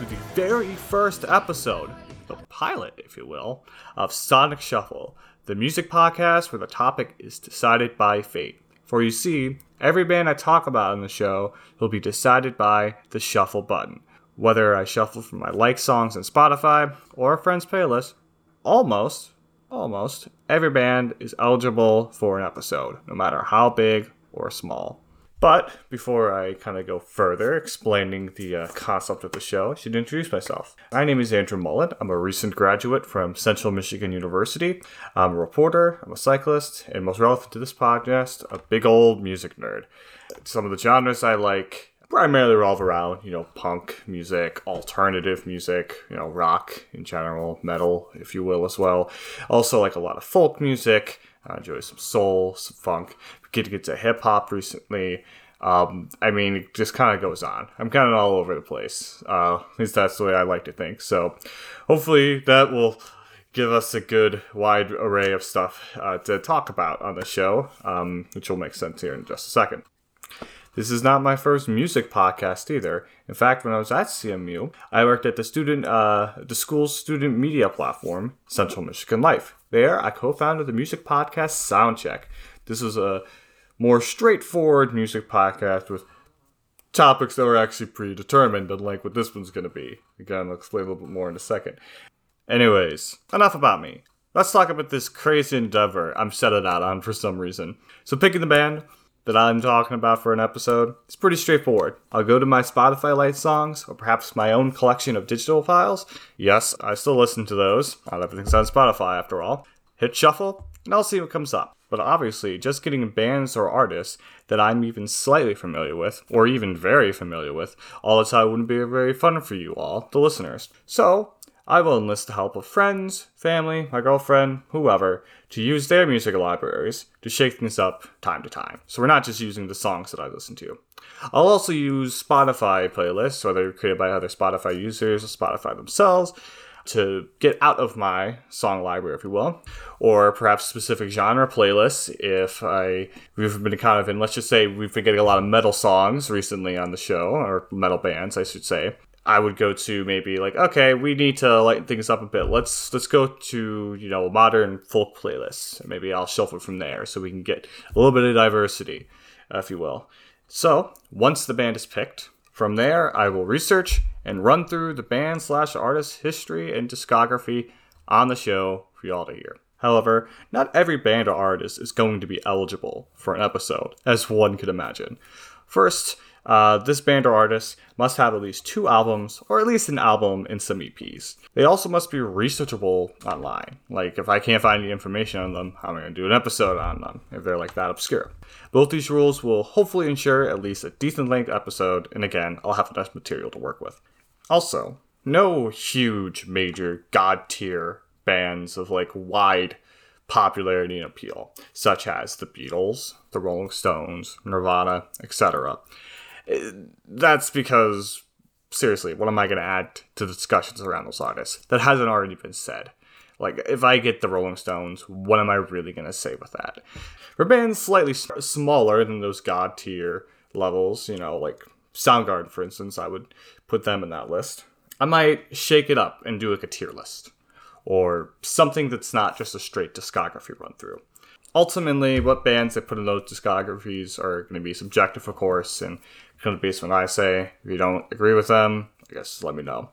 to the very first episode, the pilot, if you will, of Sonic Shuffle, the music podcast where the topic is decided by fate. For you see, every band I talk about in the show will be decided by the shuffle button. Whether I shuffle from my like songs on Spotify or a friend's playlist, almost, almost every band is eligible for an episode, no matter how big or small. But before I kind of go further explaining the uh, concept of the show, I should introduce myself. My name is Andrew Mullin. I'm a recent graduate from Central Michigan University. I'm a reporter, I'm a cyclist, and most relevant to this podcast, a big old music nerd. Some of the genres I like primarily revolve around, you know, punk music, alternative music, you know, rock in general, metal, if you will, as well. Also, like a lot of folk music. I enjoy some soul, some funk. Get to get to hip hop recently. Um, I mean, it just kind of goes on. I'm kind of all over the place. Uh, at least that's the way I like to think. So, hopefully, that will give us a good wide array of stuff uh, to talk about on the show, um, which will make sense here in just a second. This is not my first music podcast either. In fact, when I was at CMU, I worked at the student, uh, the school's student media platform, Central Michigan Life. There, I co-founded the music podcast Soundcheck. This was a more straightforward music podcast with topics that were actually predetermined, unlike what this one's going to be. Again, I'll explain a little bit more in a second. Anyways, enough about me. Let's talk about this crazy endeavor I'm setting out on for some reason. So, picking the band, that I'm talking about for an episode, it's pretty straightforward. I'll go to my Spotify Lite songs, or perhaps my own collection of digital files. Yes, I still listen to those. Not everything's on Spotify after all. Hit shuffle, and I'll see what comes up. But obviously, just getting bands or artists that I'm even slightly familiar with, or even very familiar with, all the time wouldn't be very fun for you all, the listeners. So, I will enlist the help of friends, family, my girlfriend, whoever, to use their music libraries to shake things up time to time. So we're not just using the songs that I listen to. I'll also use Spotify playlists, whether created by other Spotify users or Spotify themselves, to get out of my song library, if you will, or perhaps specific genre playlists. If I we've been kind of in, let's just say we've been getting a lot of metal songs recently on the show, or metal bands, I should say. I would go to maybe like, okay, we need to lighten things up a bit. Let's let's go to you know modern folk playlists. Maybe I'll shuffle from there so we can get a little bit of diversity, if you will. So once the band is picked, from there I will research and run through the band slash artist history and discography on the show for y'all to hear. However, not every band or artist is going to be eligible for an episode, as one could imagine. First, uh, this band or artist must have at least two albums, or at least an album and some EPs. They also must be researchable online. Like, if I can't find any information on them, I'm I going to do an episode on them if they're like that obscure. Both these rules will hopefully ensure at least a decent length episode, and again, I'll have enough material to work with. Also, no huge major god tier bands of like wide popularity and appeal, such as the Beatles, the Rolling Stones, Nirvana, etc that's because seriously, what am I going to add to the discussions around those artists that hasn't already been said? Like, if I get the Rolling Stones, what am I really going to say with that? For bands slightly smaller than those god tier levels, you know, like Soundgarden, for instance, I would put them in that list. I might shake it up and do like a tier list or something that's not just a straight discography run through. Ultimately, what bands they put in those discographies are going to be subjective, of course, and of based on what I say. If you don't agree with them, I guess let me know.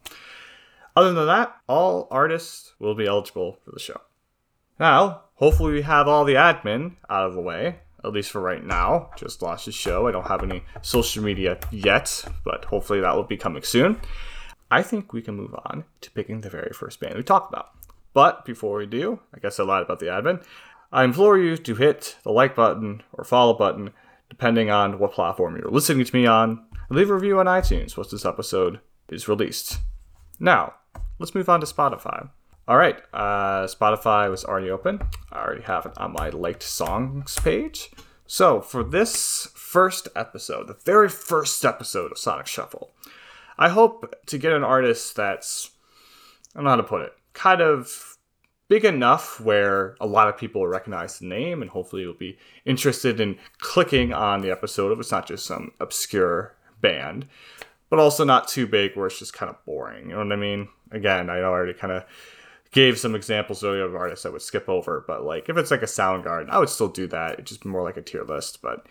Other than that, all artists will be eligible for the show. Now, hopefully, we have all the admin out of the way, at least for right now. Just launched the show. I don't have any social media yet, but hopefully, that will be coming soon. I think we can move on to picking the very first band we talk about. But before we do, I guess I lied about the admin. I implore you to hit the like button or follow button depending on what platform you're listening to me on, leave a review on iTunes once this episode is released. Now, let's move on to Spotify. All right, uh, Spotify was already open. I already have it on my liked songs page. So, for this first episode, the very first episode of Sonic Shuffle, I hope to get an artist that's, I don't know how to put it, kind of big enough where a lot of people recognize the name and hopefully will be interested in clicking on the episode if it's not just some obscure band. but also not too big where it's just kind of boring. You know what I mean? Again, I already kind of gave some examples earlier of artists I would skip over, but like if it's like a Soundgarden, I would still do that. It's just more like a tier list, but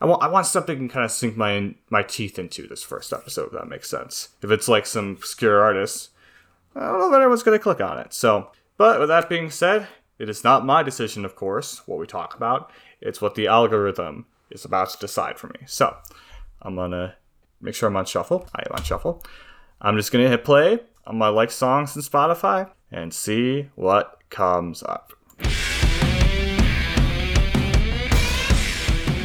I want I want something to kind of sink my my teeth into this first episode. If that makes sense. If it's like some obscure artist, I don't know that anyone's gonna click on it. So, but with that being said, it is not my decision, of course, what we talk about. It's what the algorithm is about to decide for me. So, I'm gonna make sure I'm on shuffle. I am on shuffle. I'm just gonna hit play on my like songs in Spotify and see what comes up.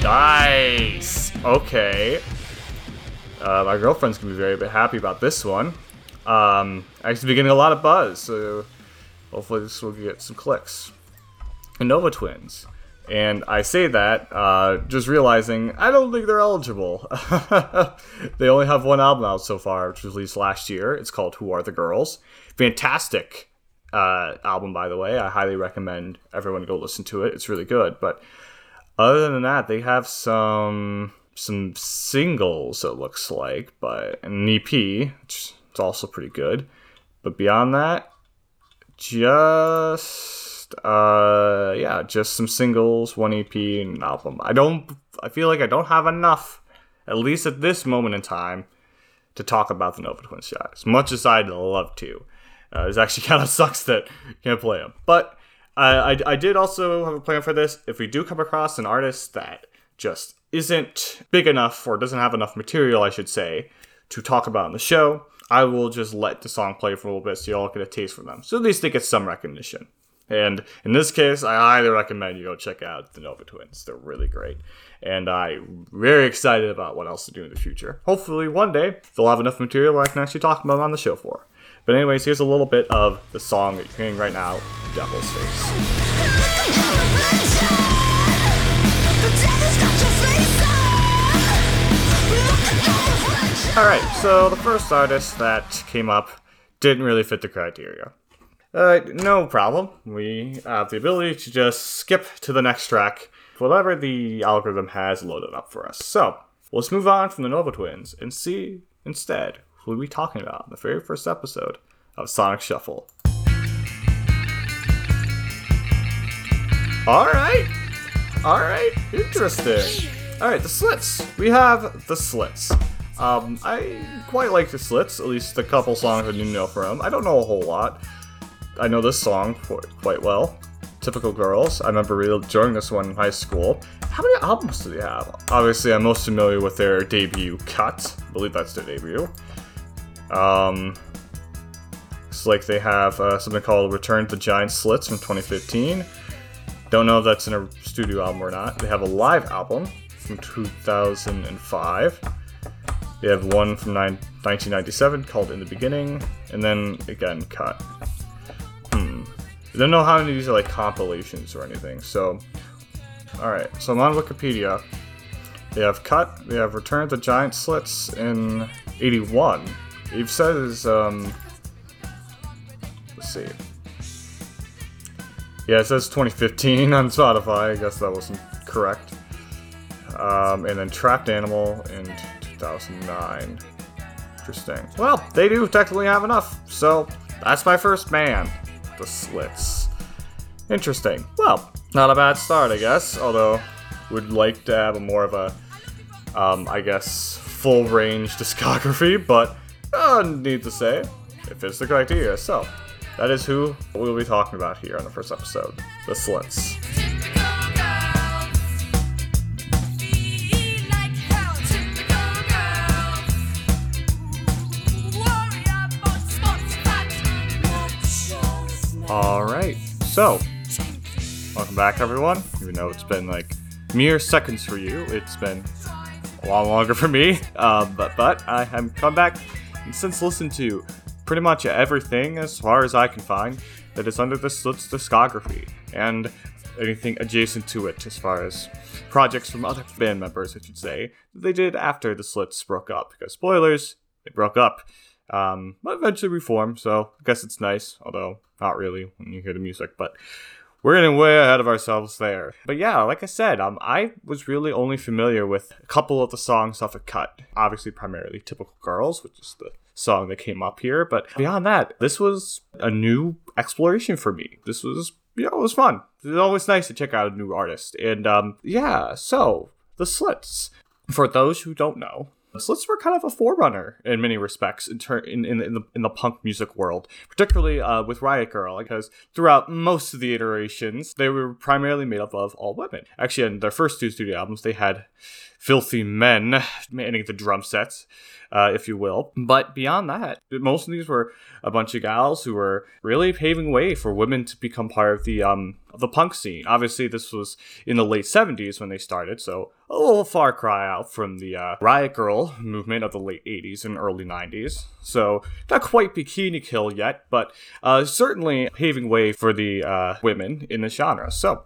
Nice. Okay. Uh, my girlfriend's gonna be very happy about this one. Um, actually, be getting a lot of buzz, so hopefully this will get some clicks. Nova Twins. And I say that uh, just realizing I don't think they're eligible. they only have one album out so far, which was released last year. It's called Who Are the Girls. Fantastic uh, album, by the way. I highly recommend everyone go listen to it. It's really good. But other than that, they have some some singles. It looks like, but an EP, which is also pretty good. But beyond that, just uh, yeah, just some singles, one EP, and an album. I don't. I feel like I don't have enough, at least at this moment in time, to talk about the Nova Twins shot. As much as I'd love to, uh, it actually kind of sucks that you can't play them, but. I, I did also have a plan for this. If we do come across an artist that just isn't big enough or doesn't have enough material, I should say, to talk about in the show, I will just let the song play for a little bit so y'all get a taste from them. So at least they get some recognition. And in this case, I highly recommend you go check out the Nova Twins. They're really great. And I'm very excited about what else to do in the future. Hopefully, one day, they'll have enough material I can actually talk about them on the show for. But anyways, here's a little bit of the song that you're hearing right now, Devil's Face. Alright, so the first artist that came up didn't really fit the criteria. Alright, no problem. We have the ability to just skip to the next track, whatever the algorithm has loaded up for us. So, let's move on from the Nova Twins and see instead who we'll be talking about in the very first episode of Sonic Shuffle. Alright, alright, interesting. Alright, the slits. We have the slits. Um, I quite like the slits, at least the couple songs I do know from. I don't know a whole lot. I know this song quite well. Typical Girls. I remember really enjoying this one in high school. How many albums do they have? Obviously, I'm most familiar with their debut cut. I believe that's their debut. Um, it's like they have uh, something called Return to the Giant Slits from 2015. Don't know if that's in a studio album or not. They have a live album from 2005. They have one from 1997 called In the Beginning, and then again, Cut. Hmm. I don't know how many of these are like compilations or anything, so. Alright, so I'm on Wikipedia. They have Cut, they have Return the Giant Slits in 81. It says, um. Let's see. Yeah, it says 2015 on Spotify. I guess that wasn't correct. Um, and then Trapped Animal in 2009. Interesting. Well, they do technically have enough, so that's my first band, the Slits. Interesting. Well, not a bad start, I guess. Although, would like to have a more of a, um, I guess, full range discography. But uh, need to say, it fits the criteria. So, that is who we'll be talking about here on the first episode, the Slits. Alright, so, welcome back everyone. Even though it's been like mere seconds for you, it's been a lot longer for me. Uh, but but I have come back and since listened to pretty much everything as far as I can find that is under the Slits discography and anything adjacent to it as far as projects from other band members, I should say, that they did after the Slits broke up. Because spoilers, they broke up. Um, but eventually reformed, so I guess it's nice, although not really when you hear the music. But we're getting way ahead of ourselves there. But yeah, like I said, um, I was really only familiar with a couple of the songs off a cut. Obviously, primarily "Typical Girls," which is the song that came up here. But beyond that, this was a new exploration for me. This was, you know, it was fun. It's always nice to check out a new artist. And um, yeah, so the Slits. For those who don't know, Slits were kind of a forerunner in many respects in, ter- in, in, in, the, in the punk music world, particularly uh, with Riot Grrrl, because throughout most of the iterations, they were primarily made up of all women. Actually, in their first two studio albums, they had filthy men manning the drum sets, uh, if you will. But beyond that, most of these were a bunch of gals who were really paving way for women to become part of the um the punk scene. Obviously, this was in the late '70s when they started, so a little far cry out from the uh, Riot Grrrl movement of the late '80s and early '90s. So not quite Bikini Kill yet, but uh, certainly paving way for the uh, women in the genre. So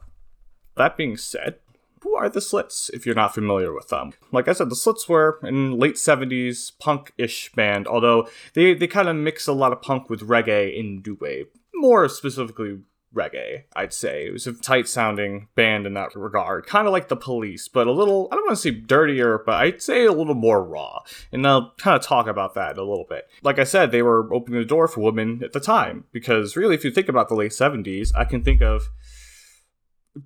that being said, who are the Slits if you're not familiar with them? Like I said, the Slits were in late 70s punk-ish band, although they, they kind of mix a lot of punk with reggae in dub. More specifically reggae, I'd say. It was a tight sounding band in that regard. Kind of like the police, but a little, I don't want to say dirtier, but I'd say a little more raw. And I'll kind of talk about that a little bit. Like I said, they were opening the door for women at the time, because really, if you think about the late 70s, I can think of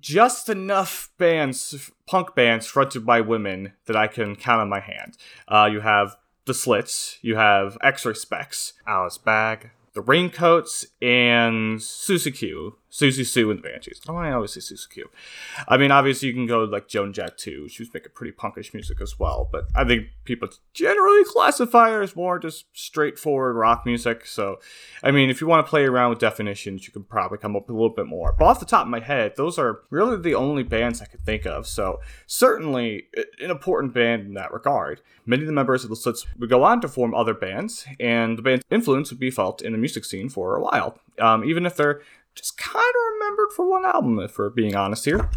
just enough bands, punk bands fronted by women that I can count on my hand. Uh, you have the Slits, you have X-Ray Spex, Alice Bag, the Raincoats, and Siouxsie Q. Siouxsie Sioux and the Banshees. Oh, I always say Siouxsie Q. I mean, obviously, you can go like Joan Jett too. She was making pretty punkish music as well. But I think people generally classify her as more just straightforward rock music. So, I mean, if you want to play around with definitions, you can probably come up with a little bit more. But off the top of my head, those are really the only bands I could think of. So, certainly an important band in that regard. Many of the members of the Slits would go on to form other bands, and the band's influence would be felt in the music scene for a while. Um, even if they're just kind of remembered for one album, if we're being honest here.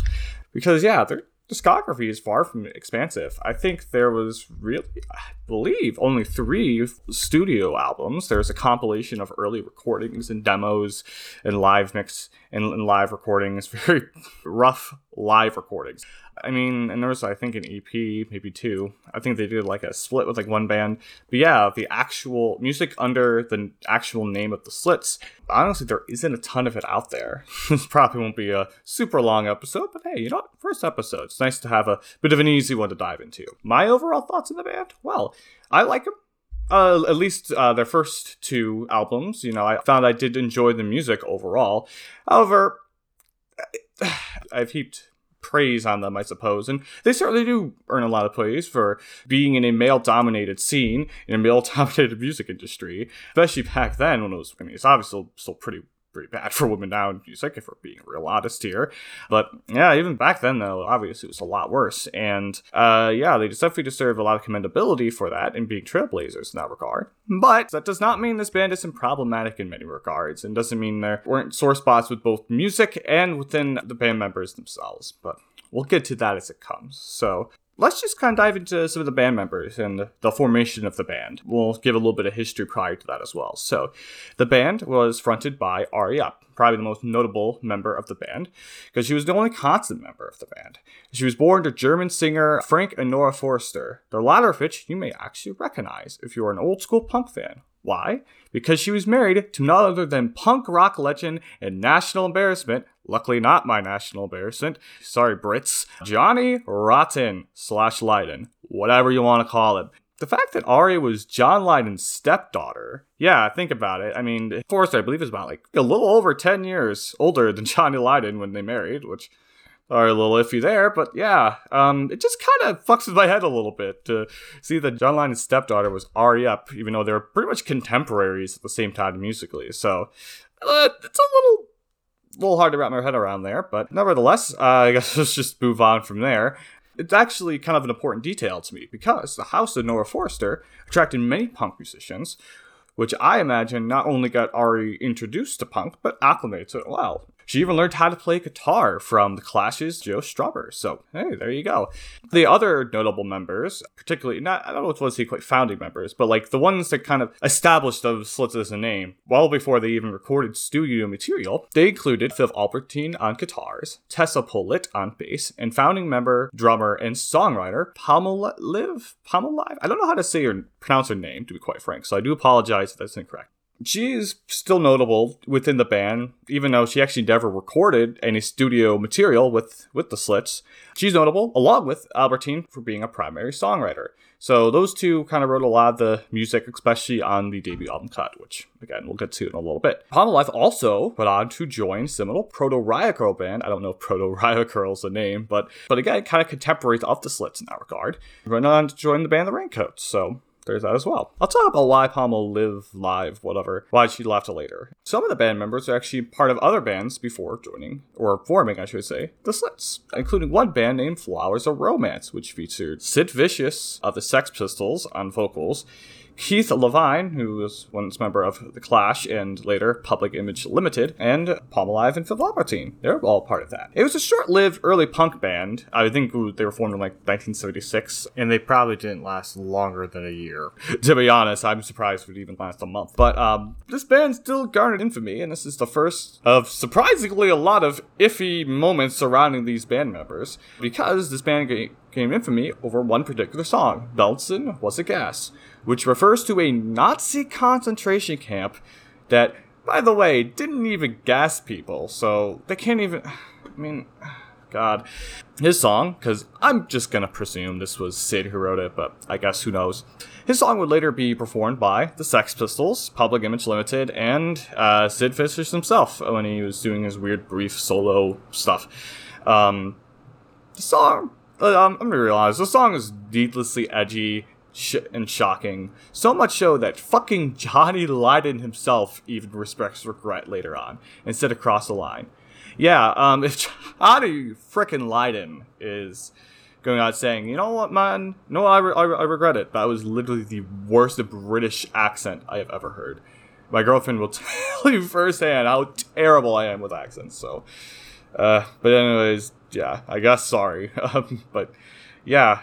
Because, yeah, their discography is far from expansive. I think there was really, I believe, only three studio albums. There's a compilation of early recordings and demos and live mix and, and live recordings, very rough live recordings. I mean, and there was I think an EP, maybe two. I think they did like a split with like one band. But yeah, the actual music under the actual name of the Slits. Honestly, there isn't a ton of it out there. this probably won't be a super long episode, but hey, you know what? First episode. It's nice to have a bit of an easy one to dive into. My overall thoughts on the band? Well, I like them. Uh, at least uh, their first two albums. You know, I found I did enjoy the music overall. However, I've heaped praise on them, I suppose. And they certainly do earn a lot of praise for being in a male dominated scene, in a male dominated music industry, especially back then when it was, I mean, it's obviously still, pretty pretty bad for women now in music, if we're being real honest here. But yeah, even back then, though, obviously it was a lot worse. And uh, yeah, they definitely deserve a lot of commendability for that and being trailblazers in that regard. But that does not mean this band isn't problematic in many regards, and doesn't mean there weren't sore spots with both music and within the band members themselves. But we'll get to that as it comes. So let's just kind of dive into some of the band members and the formation of the band. We'll give a little bit of history prior to that as well. So, the band was fronted by Aria, probably the most notable member of the band, because she was the only constant member of the band. She was born to German singer Frank and Nora Forster, the latter of which you may actually recognize if you are an old school punk fan. Why? Because she was married to none other than punk rock legend and national embarrassment, luckily not my national embarrassment, sorry Brits, Johnny Rotten slash Lydon, whatever you want to call it. The fact that Aria was John Lydon's stepdaughter, yeah, think about it. I mean, Forster, I believe, is about like a little over 10 years older than Johnny Lydon when they married, which are a little iffy there, but yeah, um, it just kind of fucks with my head a little bit to see that John Lydon's stepdaughter was Ari Up, even though they were pretty much contemporaries at the same time musically. So uh, it's a little, little hard to wrap my head around there, but nevertheless, uh, I guess let's just move on from there. It's actually kind of an important detail to me because the house of Nora Forster attracted many punk musicians which I imagine not only got Ari introduced to punk, but acclimated to it well. She even learned how to play guitar from The Clash's Joe Strummer. So, hey, there you go. The other notable members, particularly, not, I don't know if was he quite founding members, but like the ones that kind of established those Slits as a name well before they even recorded studio material, they included Viv Albertine on guitars, Tessa Pollitt on bass, and founding member, drummer, and songwriter Palmolive? Palmolive? I don't know how to say or pronounce her name, to be quite frank, so I do apologize if that's incorrect. She is still notable within the band, even though she actually never recorded any studio material with, with the Slits. She's notable, along with Albertine, for being a primary songwriter. So those two kind of wrote a lot of the music, especially on the debut album cut, which again we'll get to in a little bit. Palmolive also went on to join seminal Proto Riot Grrrl band. I don't know if Proto Girl is the name, but but again, kind of contemporaries of the Slits in that regard. Went on to join the band The Raincoats. So there's that as well. I'll talk about why Pommel live live, whatever, why she left later. Some of the band members are actually part of other bands before joining, or forming, I should say, the Slits, including one band named Flowers of Romance, which featured Sid Vicious of the Sex Pistols on vocals, Keith Levene, who was once member of The Clash and later Public Image Limited, and Palmolive and Viv Albertine. They're all part of that. It was a short lived early punk band. I think they were formed in like 1976. And they probably didn't last longer than a year. to be honest, I'm surprised it would even last a month. But um, this band still garnered infamy, and this is the first of surprisingly a lot of iffy moments surrounding these band members, because this band gained infamy over one particular song, Belsen Was a Gas which refers to a Nazi concentration camp that, by the way, didn't even gas people, so they can't even. I mean, God. His song, because I'm just gonna presume this was Sid who wrote it, but I guess who knows. His song would later be performed by the Sex Pistols, Public Image Limited, and uh, Sid Vicious himself when he was doing his weird brief solo stuff. Um, the song, uh, um, I'm gonna realize, the song is needlessly edgy sh- and shocking. So much so that fucking Johnny Lydon himself even respects regret later on instead of cross the line. Yeah, um, if Johnny frickin' Lydon is going out saying, you know what, man, no, I, re- I, re- I regret it. That was literally the worst British accent I have ever heard. My girlfriend will tell you firsthand how terrible I am with accents. So, uh, but anyways, yeah, I guess sorry. Um, but yeah,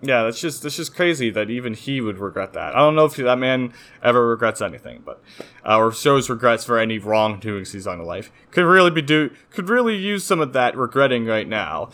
yeah, that's just that's just crazy that even he would regret that. I don't know if that man ever regrets anything, but uh, or shows regrets for any wrongdoings he's done in life. Could really be do could really use some of that regretting right now.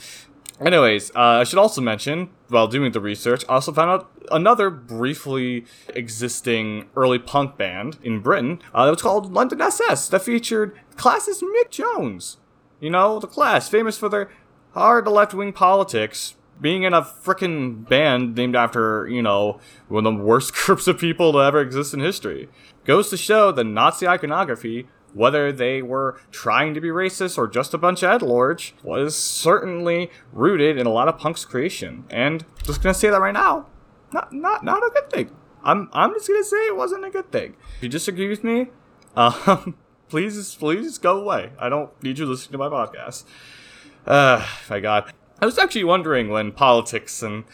Anyways, uh, I should also mention while doing the research, I also found out another briefly existing early punk band in Britain uh, that was called London SS that featured Clash's Mick Jones. You know, the Clash famous for their hard left wing politics being in a freaking band named after, you know, one of the worst groups of people to ever exist in history. Goes to show the Nazi iconography, whether they were trying to be racist or just a bunch of edgelords, was certainly rooted in a lot of punk's creation. And just gonna say that right now, not not not a good thing. I'm I'm just gonna say it wasn't a good thing. If you disagree with me, um, please please go away. I don't need you listening to my podcast. Uh, my God. I was actually wondering when politics and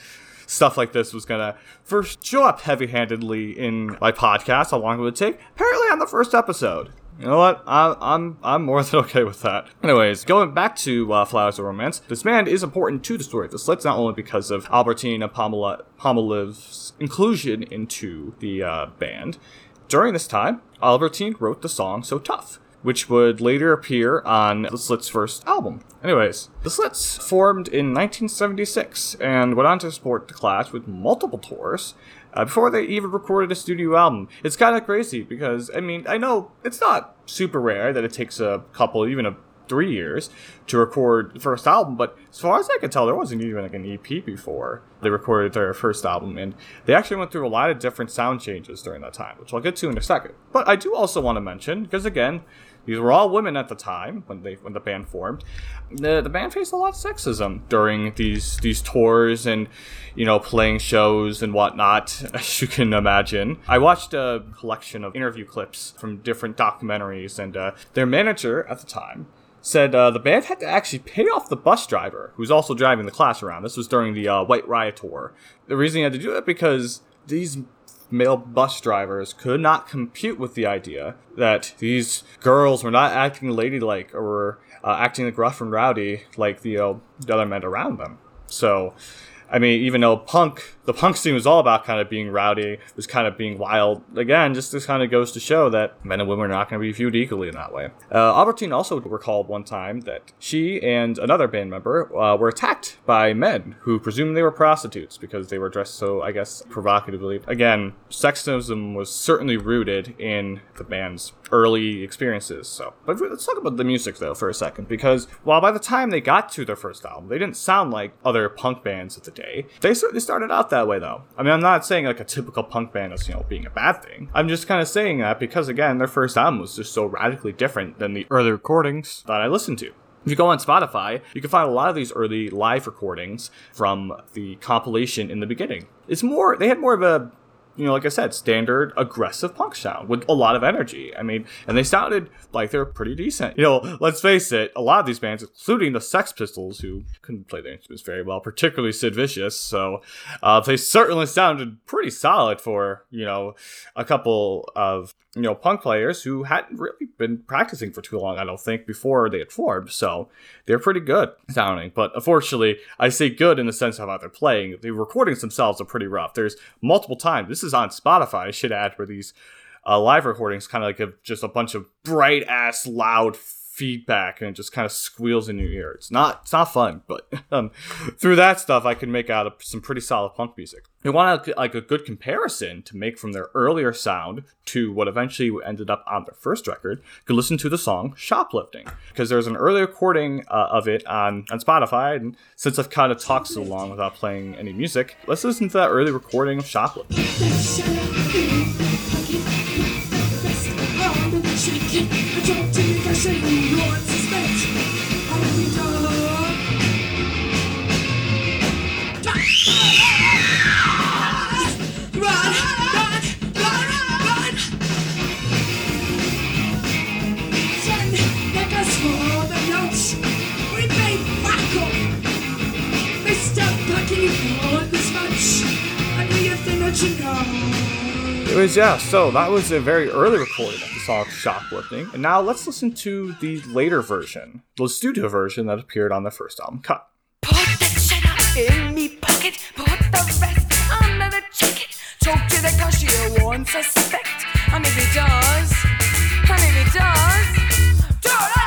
stuff like this was gonna first show up heavy-handedly in my podcast. How long it would take? Apparently, on the first episode. You know what? I, I'm I'm more than okay with that. Anyways, going back to uh, Flowers of Romance, this band is important to the story of the Slits, not only because of Albertine and Pamela Palmolive's inclusion into the uh, band. During this time, Albertine wrote the song "So Tough." Which would later appear on the Slits' first album. Anyways, the Slits formed in 1976 and went on to support The Clash with multiple tours. Uh, before they even recorded a studio album. It's kind of crazy because, I mean, I know it's not super rare that it takes a couple, even a three years to record the first album, but as far as I can tell, there wasn't even like an EP before they recorded their first album, and they actually went through a lot of different sound changes during that time, which I'll get to in a second. But I do also want to mention, because again, these were all women at the time when they when the band formed. The, the band faced a lot of sexism during these these tours and you know playing shows and whatnot, as you can imagine. I watched a collection of interview clips from different documentaries, and uh, their manager at the time said uh, the band had to actually pay off the bus driver who's also driving the Clash around. This was during the uh, White Riot tour. The reason he had to do it because these male bus drivers could not compute with the idea that these girls were not acting ladylike or were uh, acting like rough and rowdy like the, uh, the other men around them. So I mean, even though punk, the punk scene was all about kind of being rowdy, was kind of being wild. Again, just this kind of goes to show that men and women are not going to be viewed equally in that way. Uh, Albertine also recalled one time that she and another band member uh, were attacked by men who presumed they were prostitutes because they were dressed so, I guess, provocatively. Again, sexism was certainly rooted in the band's early experiences. So, but let's talk about the music though for a second, because while by the time they got to their first album, they didn't sound like other punk bands of the day. They certainly started out that way though. I mean, I'm not saying like a typical punk band is you know being a bad thing. I'm just kind of saying that because again, their first album was just so radically different than the early recordings that I listened to. If you go on Spotify, you can find a lot of these early live recordings from the compilation in the beginning. It's more, they had more of a you know, like I said, standard aggressive punk sound with a lot of energy. I mean, and they sounded like they were pretty decent. You know, let's face it, a lot of these bands, including the Sex Pistols, who couldn't play their instruments very well, particularly Sid Vicious, so uh, they certainly sounded pretty solid for, you know, a couple of, you know, punk players who hadn't really been practicing for too long, I don't think, before they had formed. So they're pretty good sounding. But unfortunately, I say good in the sense of how they're playing. The recordings themselves are pretty rough. There's multiple times. This is is on Spotify, I should add, where these uh, live recordings kind of like a, just a bunch of bright ass loud feedback and it just kind of squeals in your ear. It's not it's not fun, but um, through that stuff, I can make out some pretty solid punk music. You want a, like a good comparison to make from their earlier sound to what eventually ended up on their first record. You could listen to the song "Shoplifting" because there's an early recording uh, of it on on Spotify. And since I've kind of talked so long without playing any music, let's listen to that early recording of "Shoplifting." It was, yeah, so that was a very early recording of the song Shoplifting. And now let's listen to the later version, the studio version that appeared on the first album, Cut. Put in me pocket, put the rest under the jacket. Talk to the cashier, suspect. He does, he does, do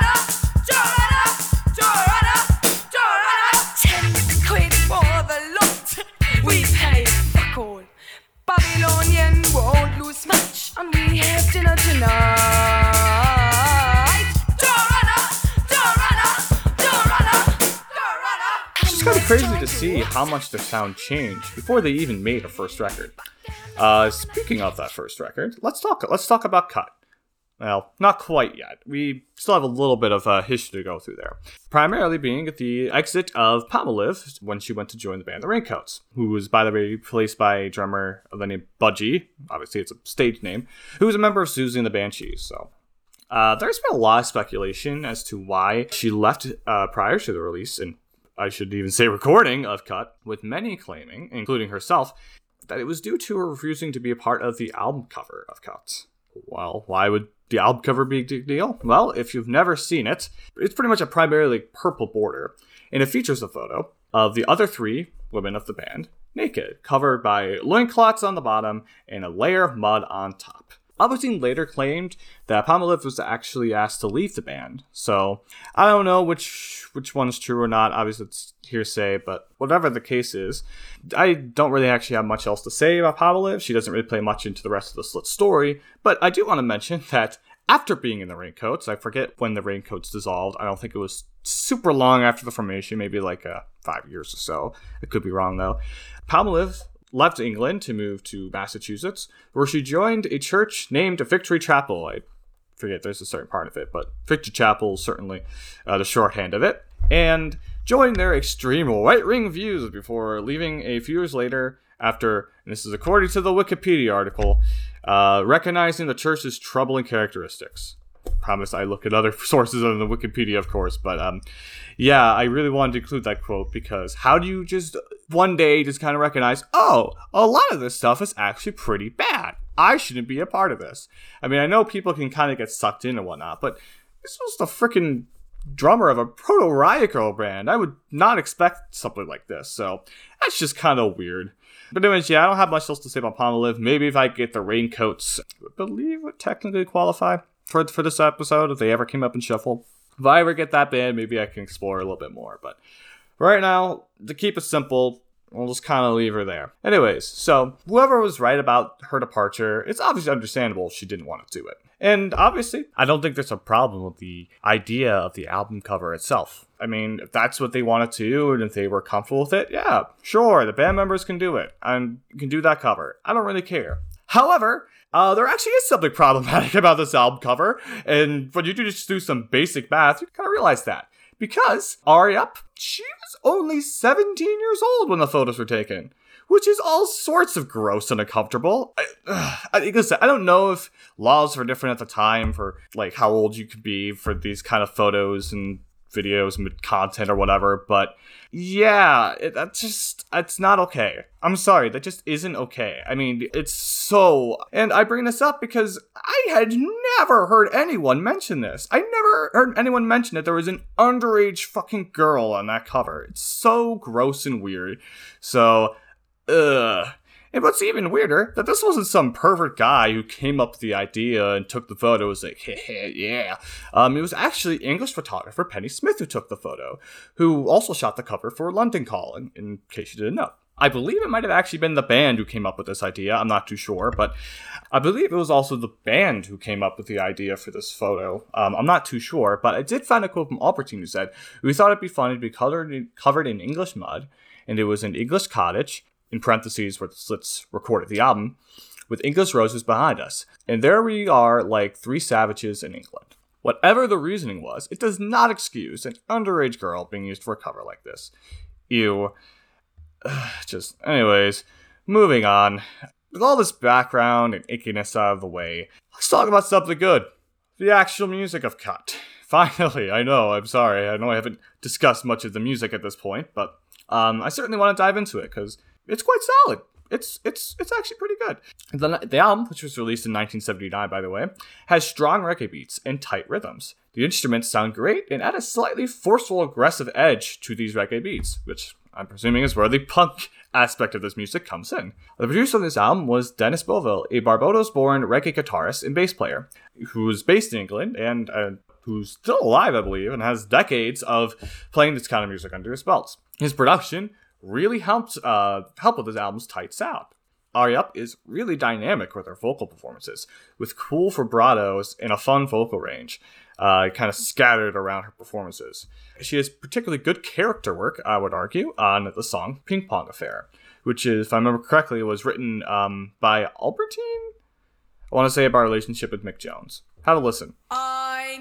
It's kind of crazy to see how much their sound changed before they even made a first record. Uh, speaking of that first record, let's talk. Let's talk about Cut. Well, not quite yet. We still have a little bit of uh, history to go through there. Primarily being the exit of Palmolive when she went to join the band The Raincoats, who was, by the way, replaced by a drummer of the name Budgie. Obviously, it's a stage name, who was a member of Siouxsie and the Banshees. So uh, there's been a lot of speculation as to why she left uh, prior to the release, and I should even say recording of Cut, with many claiming, including herself, that it was due to her refusing to be a part of the album cover of Cut. Well, why would the album cover be a big deal? Well, if you've never seen it, it's pretty much a primarily purple border, and it features a photo of the other three women of the band naked, covered by loincloths on the bottom and a layer of mud on top. Albertine later claimed that Palmolive was actually asked to leave the band. So I don't know which which one's true or not. Obviously, it's hearsay, but whatever the case is, I don't really actually have much else to say about Palmolive. She doesn't really play much into the rest of the Slit story. But I do want to mention that after being in the Raincoats, I forget when the Raincoats dissolved. I don't think it was super long after the formation, maybe like uh, five years or so. It could be wrong though. Palmolive left England to move to Massachusetts, where she joined a church named Victory Chapel. I forget there's a certain part of it, but Victory Chapel is certainly uh, the shorthand of it. And joined their extreme right wing views before leaving a few years later after, and this is according to the Wikipedia article, uh, recognizing the church's troubling characteristics. Promise I look at other sources other than Wikipedia, of course, but um, yeah, I really wanted to include that quote because how do you just one day just kind of recognize, oh, a lot of this stuff is actually pretty bad. I shouldn't be a part of this. I mean, I know people can kind of get sucked in and whatnot, but this was the freaking drummer of a proto Riot Grrrl band. I would not expect something like this, so that's just kind of weird. But anyways, yeah, I don't have much else to say about Palmolive. Maybe if I get the raincoats, I believe would technically qualify for for this episode if they ever came up in shuffle. If I ever get that band, maybe I can explore a little bit more. But right now, to keep it simple, we'll just kind of leave her there. Anyways, so whoever was right about her departure, it's obviously understandable she didn't want to do it. And obviously, I don't think there's a problem with the idea of the album cover itself. I mean, if that's what they wanted to do and if they were comfortable with it, yeah, sure, the band members can do it and can do that cover. I don't really care. However, uh, there actually is something problematic about this album cover, and when you do just do some basic math, you kind of realize that. Because, Ari Up, she was only 17 years old when the photos were taken which is all sorts of gross and uncomfortable. I, I, listen, I don't know if laws were different at the time for like how old you could be for these kind of photos and videos and content or whatever, but yeah, it, that's just it's not okay. I'm sorry, that just isn't okay. I mean, it's so and I bring this up because I had never heard anyone mention this. I never heard anyone mention that there was an underage fucking girl on that cover. It's so gross and weird. So Ugh. And what's even weirder, that this wasn't some pervert guy who came up with the idea and took the photo. Was like, yeah. Um, it was actually English photographer Pennie Smith who took the photo, who also shot the cover for London Calling, in case you didn't know. I believe it might have actually been the band who came up with this idea. I'm not too sure, but I believe it was also the band who came up with the idea for this photo. Um, I'm not too sure, but I did find a quote from Albertine who said, We thought it'd be funny to be colored covered in English mud, and it was an English cottage, in parentheses where the slits recorded the album, with English roses behind us. And there we are like three savages in England. Whatever the reasoning was, it does not excuse an underage girl being used for a cover like this. Ew. Just, anyways, moving on. With all this background and ickiness out of the way, let's talk about something good. The actual music of Cut. Finally, I know, I'm sorry, I know I haven't discussed much of the music at this point, but um, I certainly want to dive into it because it's quite solid. It's it's it's actually pretty good. The, the album, which was released in 1979, by the way, has strong reggae beats and tight rhythms. The instruments sound great and add a slightly forceful, aggressive edge to these reggae beats, which I'm presuming is where the punk aspect of this music comes in. The producer of this album was Dennis Bovell, a Barbados-born reggae guitarist and bass player, who is based in England and uh, who's still alive, I believe, and has decades of playing this kind of music under his belt. His production really helped uh, help with this album's tight sound. Ari Up is really dynamic with her vocal performances, with cool vibratos and a fun vocal range, uh, kind of scattered around her performances. She has particularly good character work, I would argue, on the song Ping Pong Affair, which is, if I remember correctly, was written um, by Albertine? I want to say about relationship with Mick Jones. Have a listen. I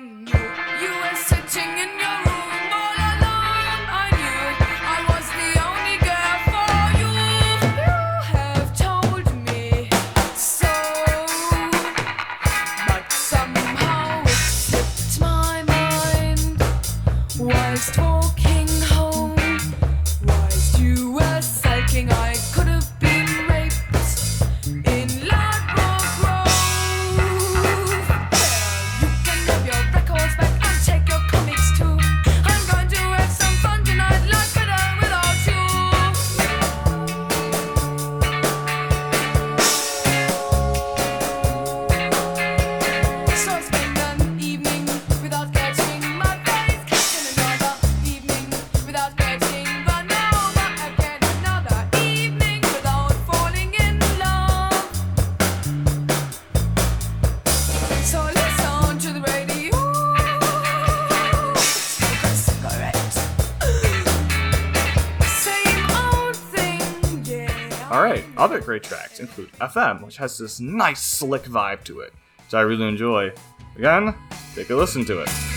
other great tracks include FM, which has this nice slick vibe to it, which I really enjoy. Again, take a listen to it.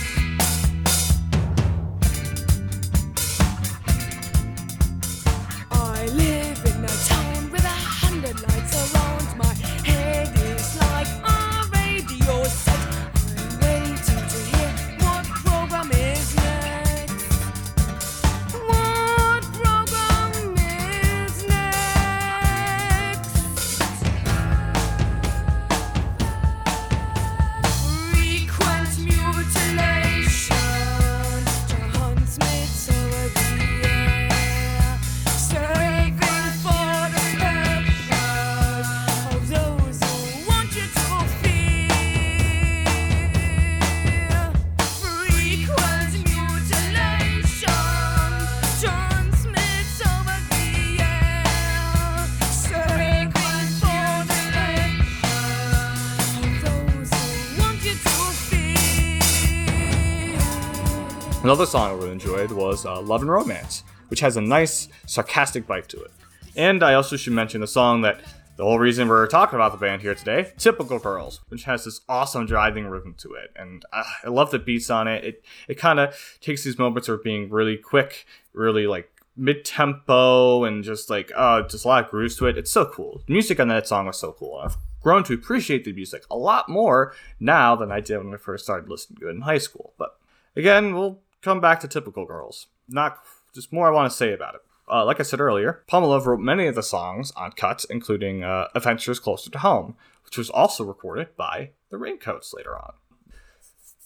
Love and Romance, which has a nice sarcastic bite to it. And I also should mention the song that the whole reason we're talking about the band here today, Typical Girls, which has this awesome driving rhythm to it. And uh, I love the beats on it. It, it kind of takes these moments of being really quick, really like mid tempo, and just like, uh, just a lot of grooves to it. It's so cool. The music on that song was so cool. I've grown to appreciate the music a lot more now than I did when I first started listening to it in high school. But again, we'll come back to Typical Girls. Not just more I want to say about it. Uh, like I said earlier, Palmolive wrote many of the songs on Cuts, including uh, Adventures Closer to Home, which was also recorded by the Raincoats later on.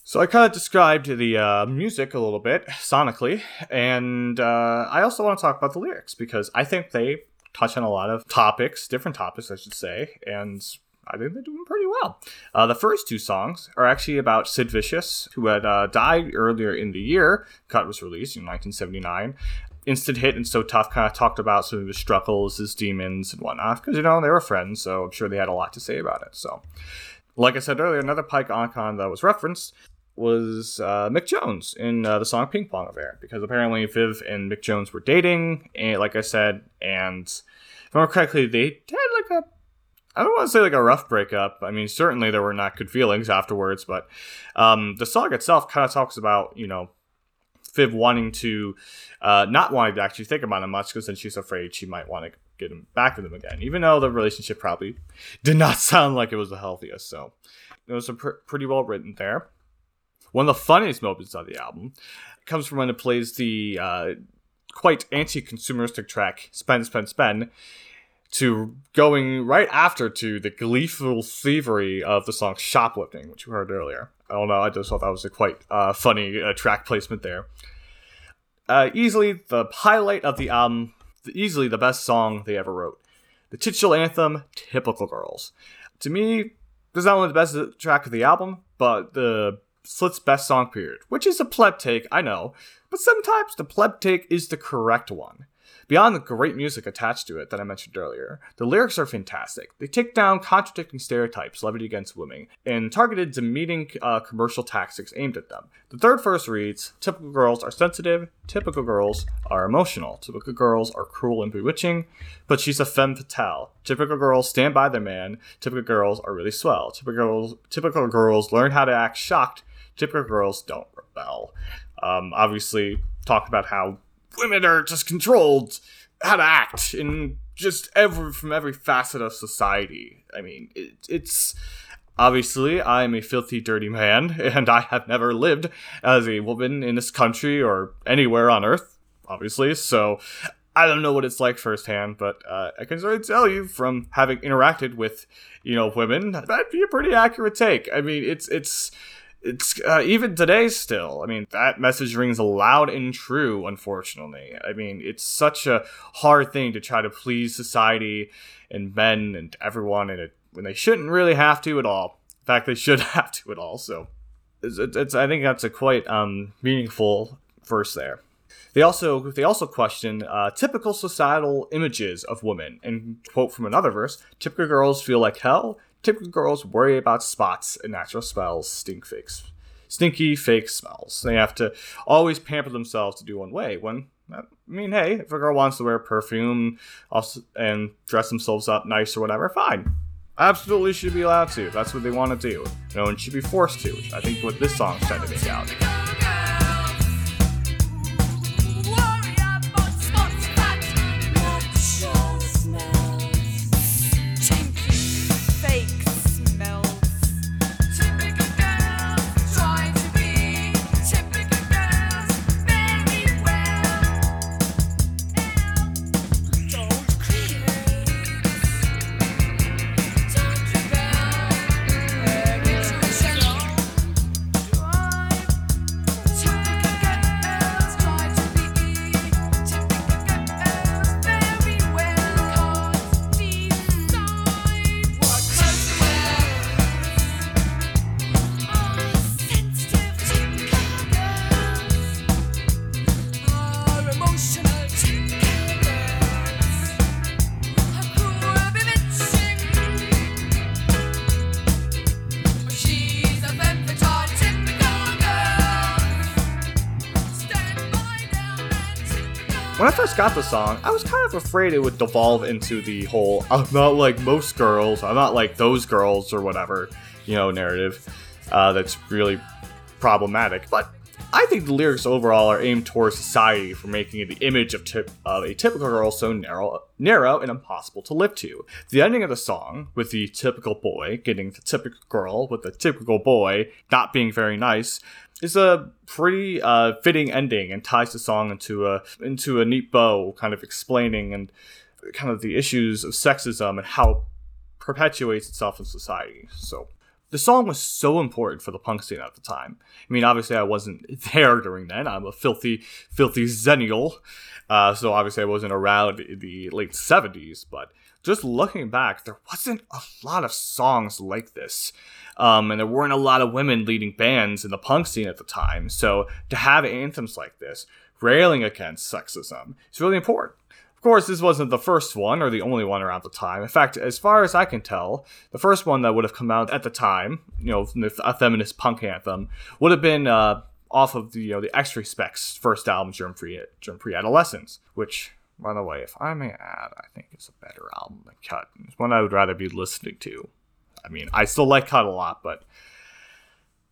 So I kind of described the uh, music a little bit sonically, and uh, I also want to talk about the lyrics because I think they touch on a lot of topics, different topics, I should say, and I think they're doing pretty well. Uh, the first two songs are actually about Sid Vicious, who had uh, died earlier in the year. Cut was released in 1979. Instant Hit and So Tough kind of talked about some of his struggles, his demons, and whatnot, because, you know, they were friends, so I'm sure they had a lot to say about it. So, like I said earlier, another Pike icon that was referenced was uh, Mick Jones in uh, the song Ping Pong Affair, because apparently Viv and Mick Jones were dating, and like I said, and if I remember correctly, they had like a I don't want to say like a rough breakup. I mean, certainly there were not good feelings afterwards, but um, the song itself kind of talks about, you know, Viv wanting to, uh, not wanting to actually think about him much because then she's afraid she might want to get him back with him again, even though the relationship probably did not sound like it was the healthiest. So it was pr- pretty well written there. One of the funniest moments of the album comes from when it plays the uh, quite anti consumeristic track, Spend, Spend, Spend to going right after to the gleeful thievery of the song Shoplifting, which we heard earlier. I don't know, I just thought that was a quite uh, funny uh, track placement there. Uh, easily the highlight of the album, easily the best song they ever wrote. The titular anthem, Typical Girls. To me, this is not only the best track of the album, but the Slit's best song period, which is a pleb take, I know, but sometimes the pleb take is the correct one. Beyond the great music attached to it that I mentioned earlier, the lyrics are fantastic. They take down contradicting stereotypes levied against women and targeted demeaning uh, commercial tactics aimed at them. The third verse reads Typical girls are sensitive, typical girls are emotional, typical girls are cruel and bewitching, but she's a femme fatale. Typical girls stand by their man, typical girls are really swell. Typical girls, typical girls learn how to act shocked, typical girls don't rebel. Um, obviously, talk about how women are just controlled how to act in just every from every facet of society. I mean, it, it's obviously I am a filthy, dirty man, and I have never lived as a woman in this country or anywhere on Earth. Obviously, so I don't know what it's like firsthand, but uh, I can certainly tell you from having interacted with, you know, women, that'd be a pretty accurate take. I mean, it's it's it's uh, even today still. I mean, that message rings loud and true. Unfortunately, I mean, it's such a hard thing to try to please society and men and everyone, and it when they shouldn't really have to at all. In fact, they should have to at all. So, it's, it's I think that's a quite um, meaningful verse there. They also they also question uh, typical societal images of women and quote from another verse: "Typical girls feel like hell typical girls worry about spots and natural smells, stink fakes, stinky fake smells. They have to always pamper themselves to do one way. When I mean, hey, if a girl wants to wear perfume and dress themselves up nice or whatever, fine. Absolutely should be allowed to. That's what they want to do. No one should be forced to, which I think what this song's trying to make out. Got the song, I was kind of afraid it would devolve into the whole I'm not like most girls, I'm not like those girls or whatever, you know, narrative uh, that's really problematic. But I think the lyrics overall are aimed towards society for making the image of, of a typical girl so narrow, narrow and impossible to live to. The ending of the song, with the typical boy getting the typical girl with the typical boy not being very nice, is a pretty uh, fitting ending and ties the song into a into a neat bow, kind of explaining and kind of the issues of sexism and how it perpetuates itself in society. So the song was so important for the punk scene at the time. I mean, obviously, I wasn't there during then. I'm a filthy, filthy zennial, uh, so obviously, I wasn't around in the late '70s. But just looking back, there wasn't a lot of songs like this, um, and there weren't a lot of women leading bands in the punk scene at the time. So to have anthems like this railing against sexism is really important. Of course, this wasn't the first one or the only one around the time. In fact, as far as I can tell, the first one that would have come out at the time, you know, a feminist punk anthem, would have been uh, off of the you know the X-Ray Spex's first album, Germ Free Germ Free Adolescents, which, by the way, if I may add, I think is a better album than Cut. It's one I would rather be listening to. I mean, I still like Cut a lot, but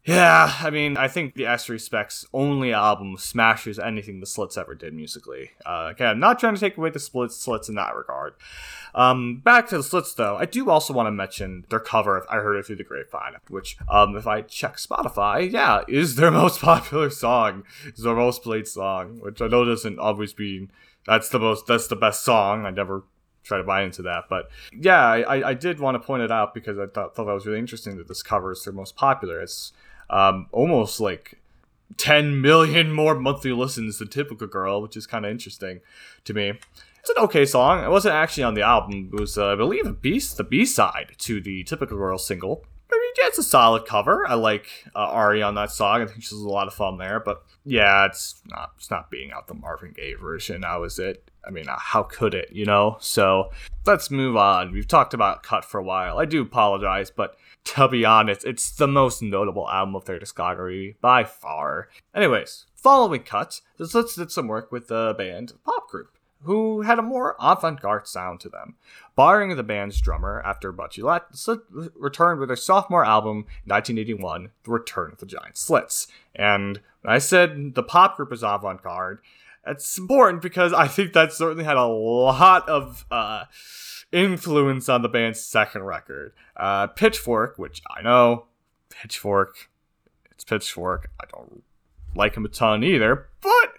yeah, I mean, I think the X-Ray Spex's only album smashes anything the Slits ever did musically. Uh, again, I'm not trying to take away the Slits, Slits in that regard. Um, back to the Slits, though, I do also want to mention their cover of I Heard It Through the Grapevine, which, um, if I check Spotify, yeah, is their most popular song, is their most played song, which I know doesn't always mean that's the most, that's the best song. I never try to buy into that. But yeah, I, I did want to point it out because I thought, thought that was really interesting that this cover is their most popular. It's um, almost like 10 million more monthly listens than Typical Girl, which is kind of interesting to me. It's an okay song. It wasn't actually on the album. It was, uh, I believe, a beast, the B side to the Typical Girl single. Yeah, it's a solid cover. I like uh, Ari on that song. I think she's a lot of fun there. But yeah, it's not. It's not being out the Marvin Gaye version. How is it? I mean, uh, how could it? You know. So let's move on. We've talked about Cut for a while. I do apologize, but to be honest, it's the most notable album of their discography by far. Anyways, following Cut, the Slits did some work with the band Pop Group, who had a more avant garde sound to them. Barring the band's drummer after the returned with their sophomore album in 1981, The Return of the Giant Slits. And I said the pop group is avant garde, it's important because I think that certainly had a lot of uh, influence on the band's second record. Uh, Pitchfork, which I know, Pitchfork, it's Pitchfork. I don't like him a ton either, but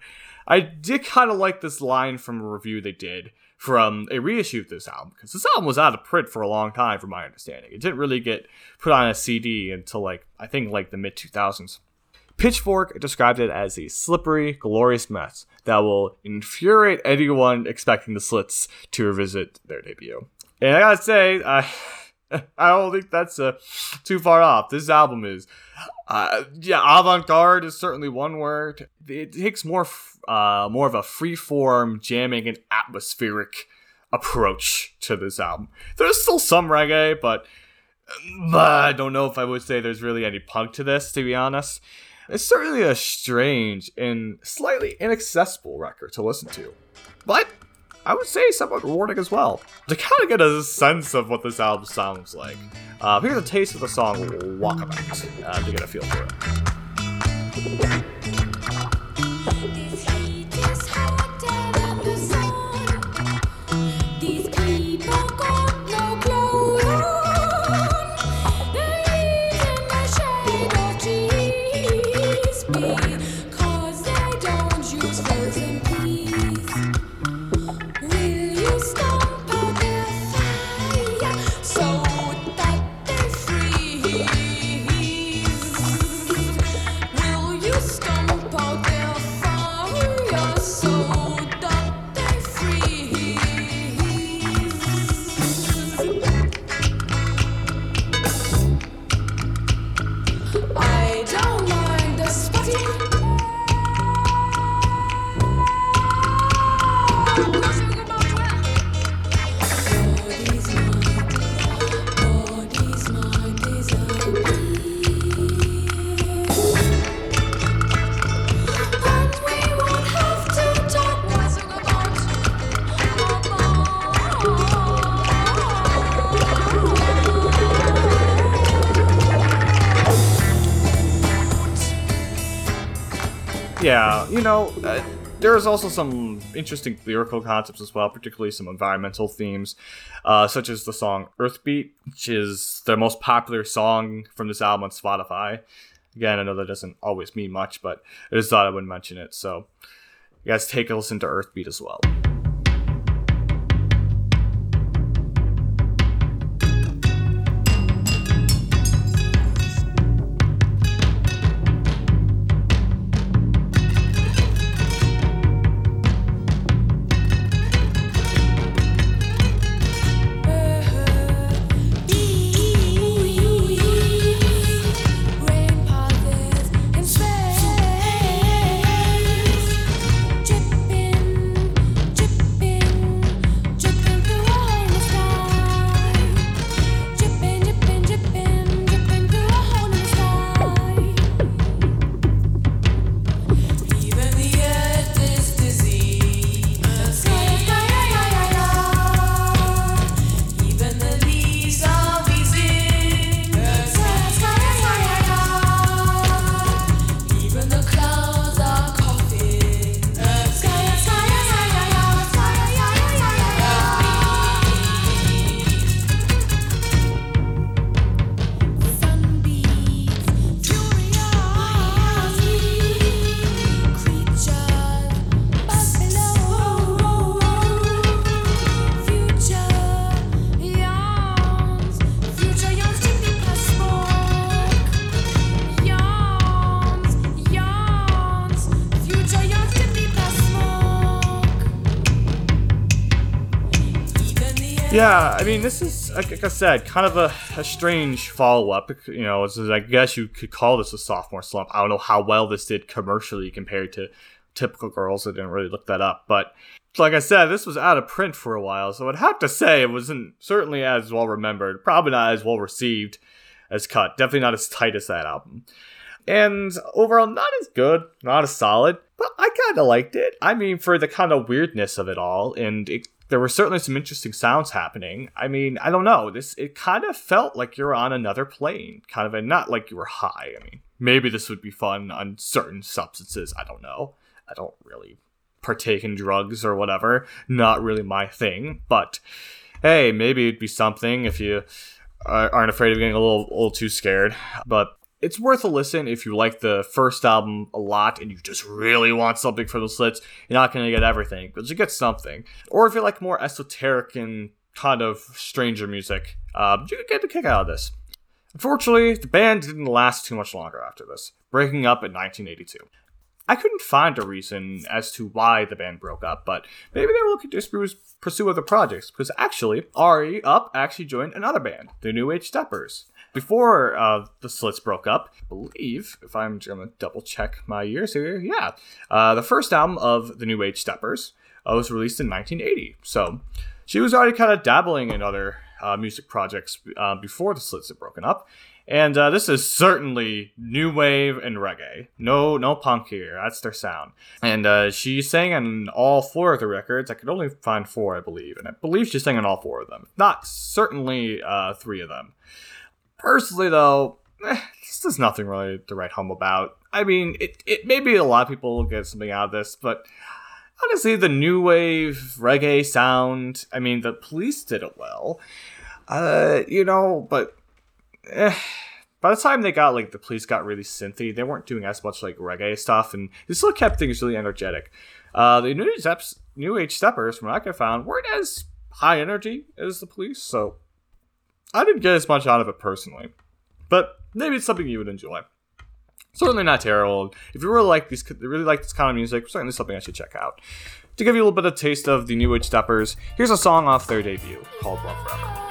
I did kind of like this line from a review they did from a reissue of this album because this album was out of print for a long time, from my understanding. It didn't really get put on a CD until like I think like the mid 2000s. Pitchfork described it as a slippery, glorious mess that will infuriate anyone expecting the Slits to revisit their debut. And I gotta say, I I don't think that's uh, too far off. This album is, uh, yeah, avant-garde is certainly one word. It takes more, f- uh, more of a free-form, jamming and atmospheric approach to this album. There's still some reggae, but, but I don't know if I would say there's really any punk to this, to be honest. It's certainly a strange and slightly inaccessible record to listen to. But I would say somewhat rewarding as well. To kind of get a sense of what this album sounds like, uh, here's a taste of the song Walkabout uh, to get a feel for it. Yeah, you know, uh, there's also some interesting lyrical concepts as well, particularly some environmental themes, uh, such as the song Earthbeat, which is the most popular song from this album on Spotify. Again, I know that doesn't always mean much, but I just thought I would mention it. So, you guys take a listen to Earthbeat as well. Yeah, I mean, this is like I said, kind of a, a strange follow up. You know, I guess you could call this a sophomore slump. I don't know how well this did commercially compared to typical girls. I didn't really look that up, but like I said, this was out of print for a while, so I'd have to say it wasn't certainly as well remembered, probably not as well received as cut. Definitely not as tight as that album. And overall, not as good, not as solid, but I kind of liked it. I mean, for the kind of weirdness of it all, and it, there were certainly some interesting sounds happening. I mean, I don't know. This it kind of felt like you're on another plane, kind of, and not like you were high. I mean, maybe this would be fun on certain substances. I don't know. I don't really partake in drugs or whatever. Not really my thing, but hey, maybe it'd be something if you uh, aren't afraid of getting a little, little too scared. But it's worth a listen if you like the first album a lot and you just really want something for the slits. You're not going to get everything, but you get something. Or if you like more esoteric and kind of stranger music, uh, you get a kick out of this. Unfortunately, the band didn't last too much longer after this, breaking up in 1982. I couldn't find a reason as to why the band broke up, but maybe they were looking to pursue other projects, because actually, Ari Up actually joined another band, the New Age Steppers. Before uh, the Slits broke up, I believe, if I'm going to double check my years here, yeah, uh, the first album of the New Age Steppers uh, was released in 1980. So she was already kind of dabbling in other uh, music projects uh, before the Slits had broken up. And uh, this is certainly new wave and reggae. No, no punk here. That's their sound. And she sang on all four of the records. I could only find four, I believe, and I believe she sang on all four of them. Not certainly three of them. Personally, though, eh, this is nothing really to write home about. I mean, it, it maybe a lot of people will get something out of this, but honestly, the new wave reggae sound. I mean, the police did it well. Uh, you know, but eh, by the time they got like the police got really synthy, they weren't doing as much like reggae stuff, and they still kept things really energetic. Uh, the new steps, new age steppers, from what I found, weren't as high energy as the police, so I didn't get as much out of it personally. But maybe it's something you would enjoy. Certainly not terrible. If you really like these, really like this kind of music, certainly something I should check out. To give you a little bit of taste of the New Age Steppers, here's a song off their debut called Love Forever.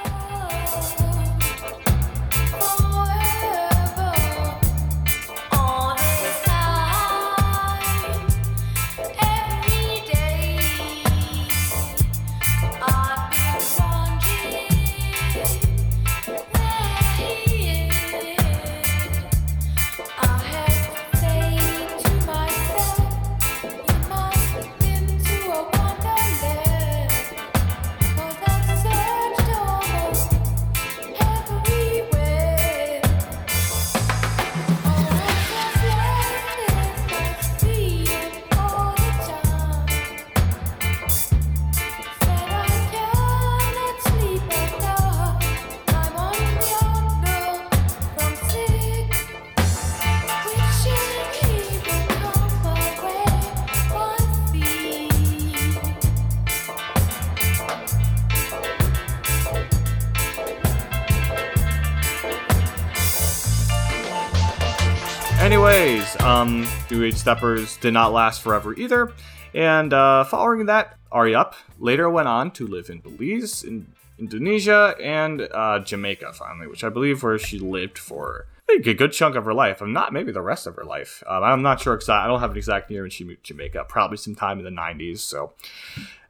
New Age Steppers did not last forever either. And uh, following that, Ari Up later went on to live in Belize, in Indonesia, and uh, Jamaica finally, which I believe where she lived for a good chunk of her life. I'm not maybe the rest of her life. Um, I'm not sure exact. I don't have an exact year when she moved to Jamaica. Probably sometime in the 90s, so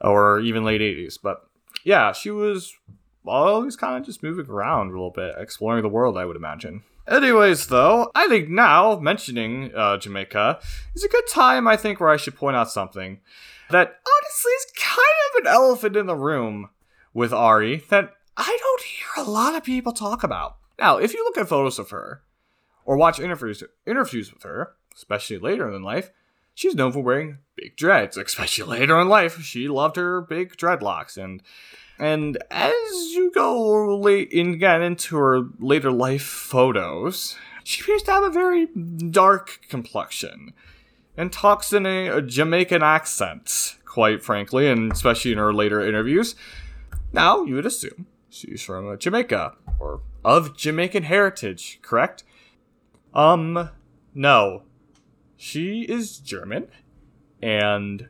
or even late 80s. But yeah, she was always kind of just moving around a little bit, exploring the world. I would imagine. Anyways, though, I think now mentioning uh, Jamaica is a good time. I think where I should point out something that honestly is kind of an elephant in the room with Ari that I don't hear a lot of people talk about. Now, if you look at photos of her or watch interviews interviews with her, especially later in life, she's known for wearing big dreads. Especially later in life, she loved her big dreadlocks and and as you go late in, again into her later life photos, she appears to have a very dark complexion and talks in a, a Jamaican accent, quite frankly, and especially in her later interviews. Now, you would assume she's from uh, Jamaica or of Jamaican heritage, correct? Um, no. She is German, and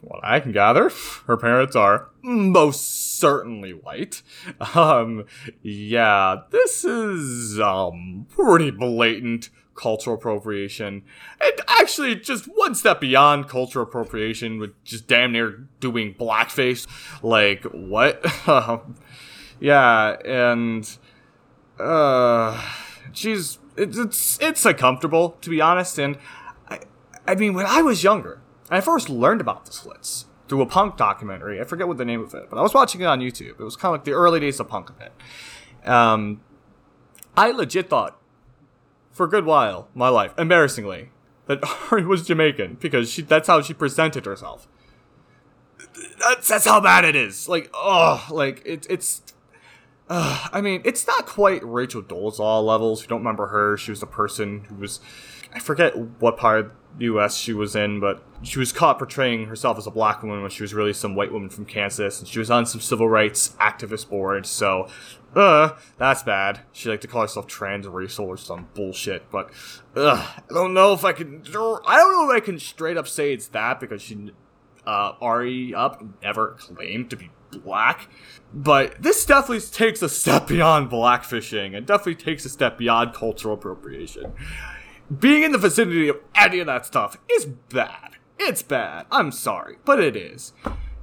what I can gather, her parents are most certainly white. Um, yeah, this is, um, pretty blatant cultural appropriation. And actually, just one step beyond cultural appropriation with just damn near doing blackface. Like, what? Um, yeah, and, uh, she's, it's, it's, it's uncomfortable, to be honest, and I, I mean, when I was younger, I first learned about the slits through a punk documentary. I forget what the name of it, but I was watching it on YouTube. It was kind of like the early days of punk. Um, I legit thought, for a good while, my life, embarrassingly, that Ari was Jamaican because she, that's how she presented herself. That's, that's how bad it is. Like, oh, like it, it's. Uh, I mean, it's not quite Rachel Dolezal levels. If you don't remember her, she was the person who was. I forget what part U.S. she was in, but she was caught portraying herself as a black woman when she was really some white woman from Kansas, and she was on some civil rights activist board. So, uh, that's bad. She liked to call herself transracial or some bullshit, but, uh, I don't know if I can. I don't know if I can straight up say it's that because she, uh, Ari up never claimed to be black. But this definitely takes a step beyond blackfishing and definitely takes a step beyond cultural appropriation being in the vicinity of any of that stuff is bad. It's bad. I'm sorry, but it is.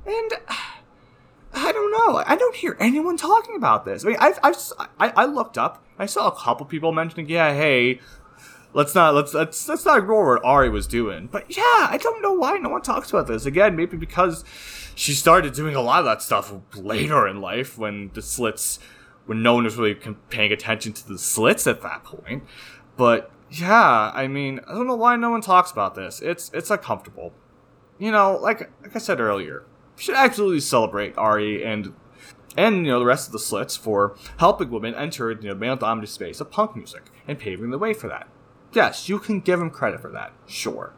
And I don't know. I don't hear anyone talking about this. I mean, I've, I've I, I looked up. I saw a couple people mentioning, yeah, hey, let's not let's let's let's not ignore what Ari was doing. But yeah, I don't know why no one talks about this. Again, maybe because she started doing a lot of that stuff later in life when the slits when no one was really paying attention to the slits at that point. But yeah, I mean, I don't know why no one talks about this. It's it's uncomfortable. You know, like like I said earlier, we should absolutely celebrate Ari and and you know the rest of the slits for helping women enter you know male-dominated space of punk music and paving the way for that. Yes, you can give them credit for that. Sure,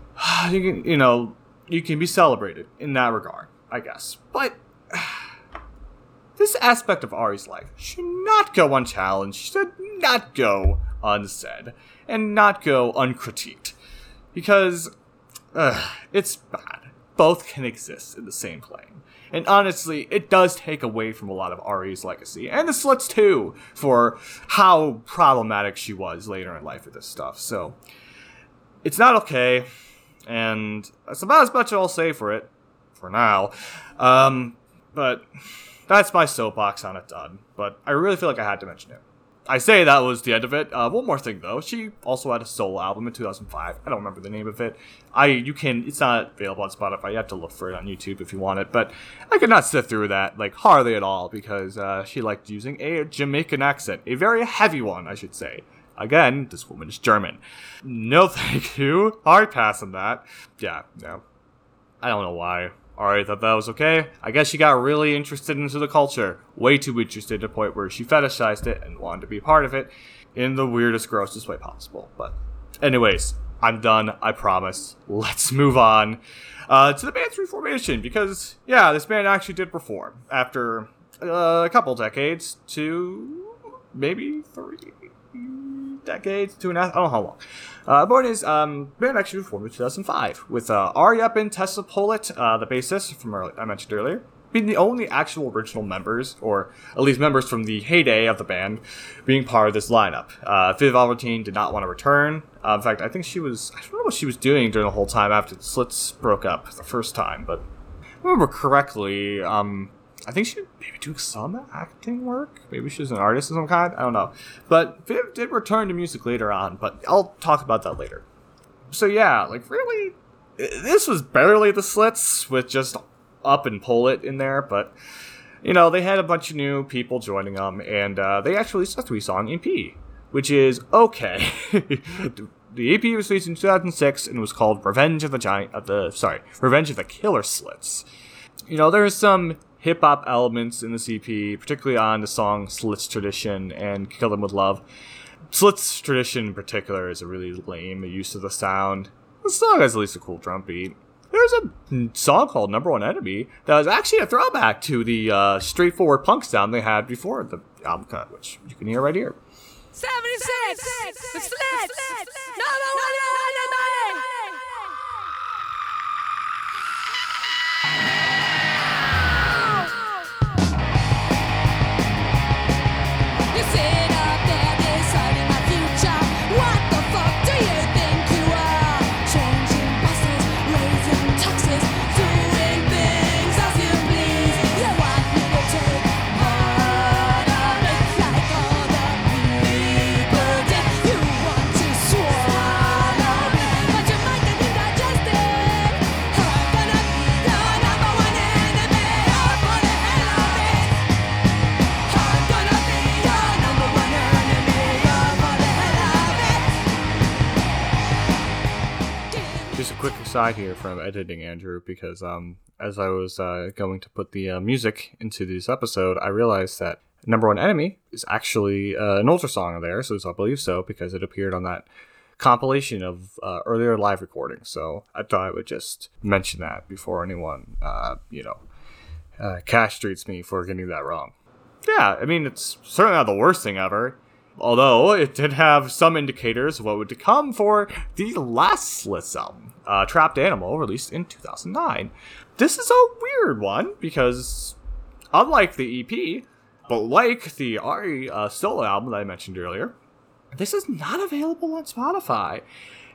you can you know you can be celebrated in that regard, I guess. But this aspect of Ari's life should not go unchallenged. Should not go unsaid and not go uncritiqued. Because uh, it's bad. Both can exist in the same plane. And honestly, it does take away from a lot of Ari's legacy, and the Slits too, for how problematic she was later in life with this stuff. So, it's not okay, and that's about as much I'll say for it, for now. Um, but that's my soapbox on it done. But I really feel like I had to mention it. I say that was the end of it. Uh, one more thing though, she also had a solo album in 2005. I don't remember the name of it. I you can it's not available on Spotify. You have to look for it on YouTube if you want it. But I could not sit through that like hardly at all because uh, she liked using a Jamaican accent, a very heavy one, I should say. Again, this woman is German. No, thank you. Hard pass on that. Yeah, no. I don't know why. Ari thought that was okay. I guess she got really interested into the culture. Way too interested to the point where she fetishized it and wanted to be part of it in the weirdest, grossest way possible. But, anyways, I'm done. I promise. Let's move on uh, to the band's reformation because, yeah, this band actually did perform after uh, a couple decades to maybe three, decades, two and a half, I don't know how long. Uh, is, um, band actually formed in 2005 with uh, Ari Up and Tessa Pollitt, uh, the bassist from early, I mentioned earlier, being the only actual original members, or at least members from the heyday of the band, being part of this lineup. Uh, Viv Albertine did not want to return. Uh, in fact, I think she was, I don't know what she was doing during the whole time after the Slits broke up the first time, but remember correctly, um, I think she maybe doing some acting work. Maybe she's an artist of some kind. I don't know. But Viv did return to music later on, but I'll talk about that later. So yeah, like really, this was barely the Slits with just Up and Pollitt in there, but you know they had a bunch of new people joining them, and uh, they actually released a three-song EP, which is okay. the EP was released in 2006 and was called "Revenge of the Giant." Of the sorry, "Revenge of the Killer Slits." You know, there's some hip hop elements in this EP, particularly on the song Slits Tradition and Kill Them With Love. Slits Tradition in particular is a really lame use of the sound. The song has at least a cool drum beat. There's a song called Number One Enemy that was actually a throwback to the uh, straightforward punk sound they had before the album cut, which you can hear right here. 76! The Slits! Number one enemy! Quick aside here from editing Andrew, because um, as I was uh, going to put the uh, music into this episode, I realized that Number One Enemy is actually uh, an older song there, so I believe so because it appeared on that compilation of uh, earlier live recordings. So I thought I would just mention that before anyone, uh, you know, uh, castrates me for getting that wrong. Yeah, I mean, it's certainly not the worst thing ever. Although it did have some indicators of what would come for the last album, uh, Trapped Animal, released in 2009. This is a weird one because, unlike the EP, but like the Ari uh, solo album that I mentioned earlier, this is not available on Spotify.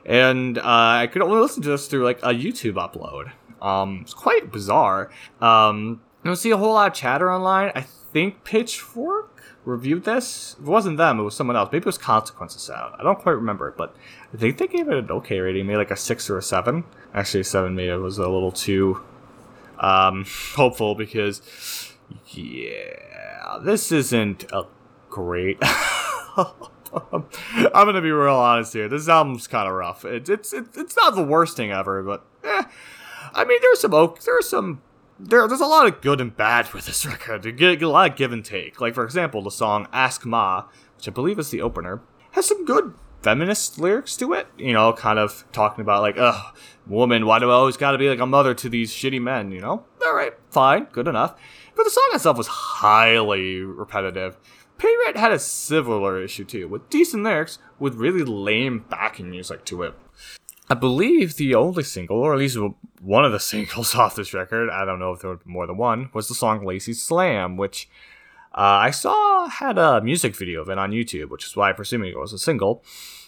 And uh, I could only listen to this through like a YouTube upload. Um, it's quite bizarre. Um, I don't see a whole lot of chatter online. I think Pitchfork reviewed this. It wasn't them, it was someone else. Maybe it was Consequence of Sound. I don't quite remember, but I think they gave it an okay rating, maybe like a six or a seven. Actually, a seven maybe was a little too um, hopeful because, yeah, this isn't a great. I'm gonna be real honest here. This album's kind of rough. It, it's it, it's not the worst thing ever, but eh. I mean, there's some oak. There's some there. There's a lot of good and bad with this record. You get, a lot of give and take. Like for example, the song "Ask Ma," which I believe is the opener, has some good feminist lyrics to it. You know, kind of talking about like, ugh, woman, why do I always got to be like a mother to these shitty men? You know, all right, fine, good enough. But the song itself was highly repetitive. Pay Rent had a similar issue too, with decent lyrics with really lame backing music to it. I believe the only single, or at least one of the singles off this record, I don't know if there were more than one, was the song Lazy Slam, which uh, I saw had a music video of it on YouTube, which is why I'm it was a single.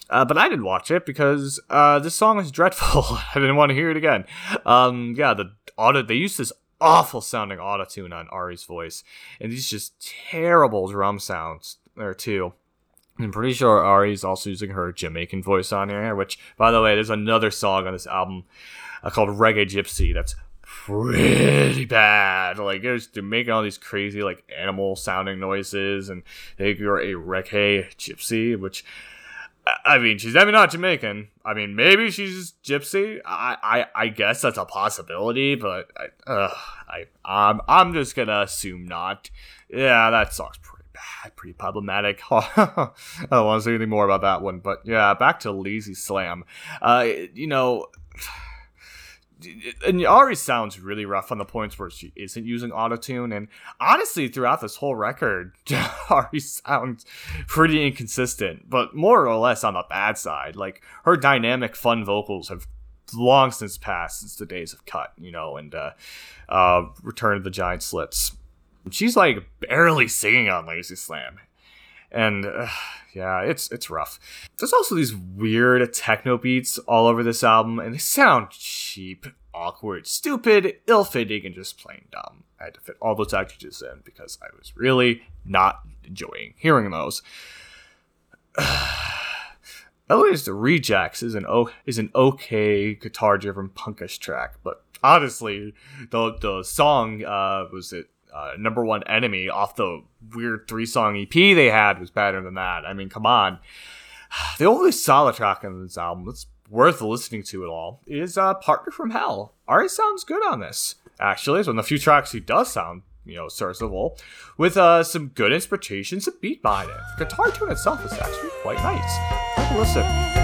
Uh, but I didn't watch it because uh, this song is dreadful. I didn't want to hear it again. Um, yeah, the auto they used this awful sounding auto tune on Ari's voice, and these just terrible drum sounds there too. I'm pretty sure Ari's also using her Jamaican voice on here, which, by the way, there's another song on this album uh, called Reggae Gypsy that's pretty bad. Like, it's they're making all these crazy, like, animal sounding noises, and they you're a reggae gypsy, which, I- mean, she's definitely not Jamaican. I mean, maybe she's gypsy. I, I, I guess that's a possibility, but I, uh, I, I'm, I'm just gonna assume not. Yeah, that song's pretty pretty problematic. I don't want to say anything more about that one, but yeah, back to Lazy Slam. Uh, you know, and Ari sounds really rough on the points where she isn't using autotune. And honestly, throughout this whole record, Ari sounds pretty inconsistent, but more or less on the bad side. Like her dynamic, fun vocals have long since passed since the days of Cut, you know, and uh, uh, Return of the Giant Slits. She's like barely singing on Lazy Slam. And uh, yeah, it's it's rough. There's also these weird techno beats all over this album, and they sound cheap, awkward, stupid, ill-fitting, and just plain dumb. I had to fit all those adjectives in because I was really not enjoying hearing those. Least the Rejects is an o- is an okay guitar-driven punkish track, but honestly, the the song uh, was it uh, number one enemy off the weird three song EP they had was better than that. I mean, come on. The only solid track on this album that's worth listening to at all is uh, Partner from Hell. Ari sounds good on this, actually. It's one of the few tracks he does sound, you know, serviceable, with uh, some good inspirations and beat behind it. The guitar tune itself is actually quite nice. Take a listen.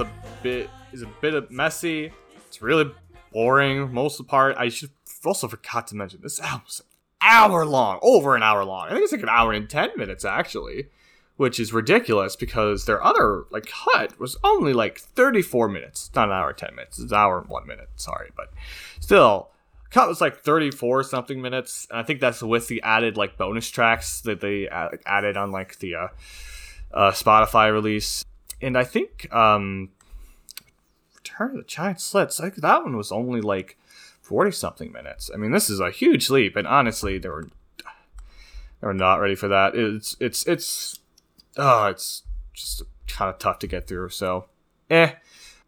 A bit is a bit messy. It's really boring most of the part. I should also forgot to mention this album's hour long, over an hour long. I think it's like an hour and ten minutes actually, which is ridiculous because their other like cut was only like thirty four minutes, not an hour and ten minutes. It's an hour and one minute. Sorry, but still. Cut was like 34 something minutes, and I think that's with the added like bonus tracks that they uh, added on like the uh, uh, Spotify release and I think um Return of the Giant Slits, think that one was only like forty something minutes. I mean, this is a huge leap, and honestly, they were they were not ready for that. It's it's it's oh, it's just kind of tough to get through. So, eh,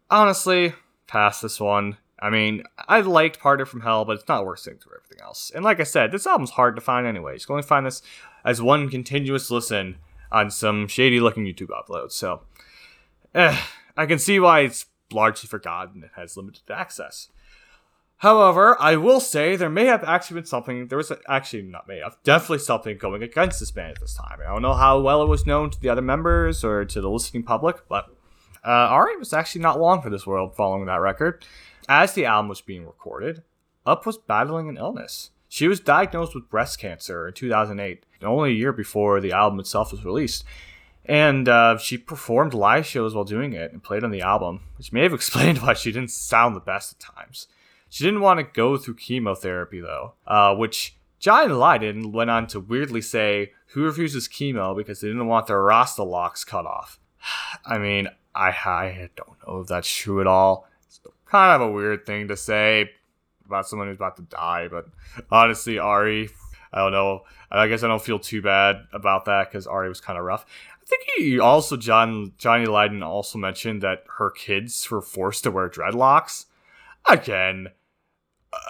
honestly, pass this one. I mean, I liked Partner from Hell, but it's not worth sitting through everything else. And like I said, this album's hard to find anyway. You can only find this as one continuous listen on some shady looking YouTube uploads. So, eh, I can see why it's largely forgotten and has limited access. However, I will say there may have actually been something. There was actually not may have definitely something going against this band at this time. I don't know how well it was known to the other members or to the listening public, but uh, Ari was actually not long for this world following that record. As the album was being recorded, Up was battling an illness. She was diagnosed with breast cancer in 2008, only a year before the album itself was released. And uh, she performed live shows while doing it and played on the album, which may have explained why she didn't sound the best at times. She didn't want to go through chemotherapy though, uh, which John Lydon went on to weirdly say who refuses chemo because they didn't want their Rasta locks cut off. I mean, I, I don't know if that's true at all. It's kind of a weird thing to say about someone who's about to die, but honestly, Ari, I don't know. I guess I don't feel too bad about that because Ari was kind of rough. I think he also John Johnny Lydon also mentioned that her kids were forced to wear dreadlocks. Again,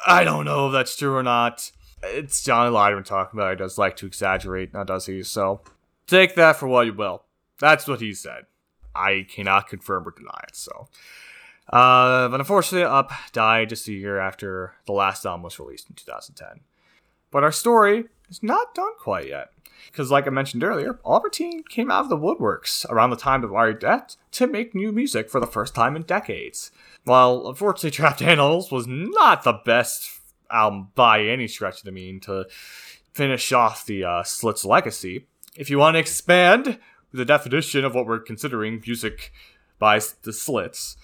I don't know if that's true or not. It's Johnny Lydon talking about. He does like to exaggerate, now does he? So take that for what you will. That's what he said. I cannot confirm or deny it. So, uh, but unfortunately, Up died just a year after the last album was released in 2010. But our story is not done quite yet. Because, like I mentioned earlier, Albertine came out of the woodworks around the time of our death to make new music for the first time in decades. While unfortunately, Trapped Animals was not the best album by any stretch of the mean to finish off the uh, Slits legacy, if you want to expand the definition of what we're considering music by the Slits,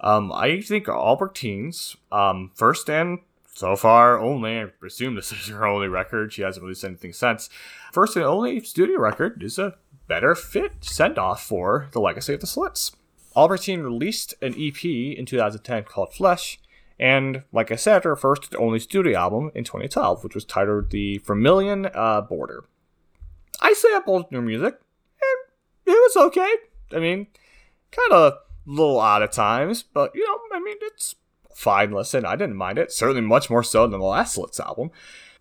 um, I think Albertine's um, first and so far only, I presume this is her only record. She hasn't released anything since. First and only studio record is a better fit send off for the legacy of the Slits. Albertine released an EP in 2010 called Flesh, and like I said, her first and only studio album in 2012, which was titled The Vermilion uh, Border. I sampled her music, and it was okay. I mean, kind of a little odd at times, but you know, I mean, it's fine listen. I didn't mind it. Certainly much more so than the last Slits album.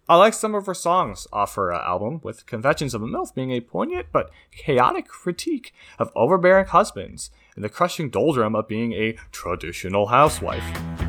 I like some of her songs off her uh, album, with Confessions of a MILF being a poignant but chaotic critique of overbearing husbands and the crushing doldrum of being a traditional housewife.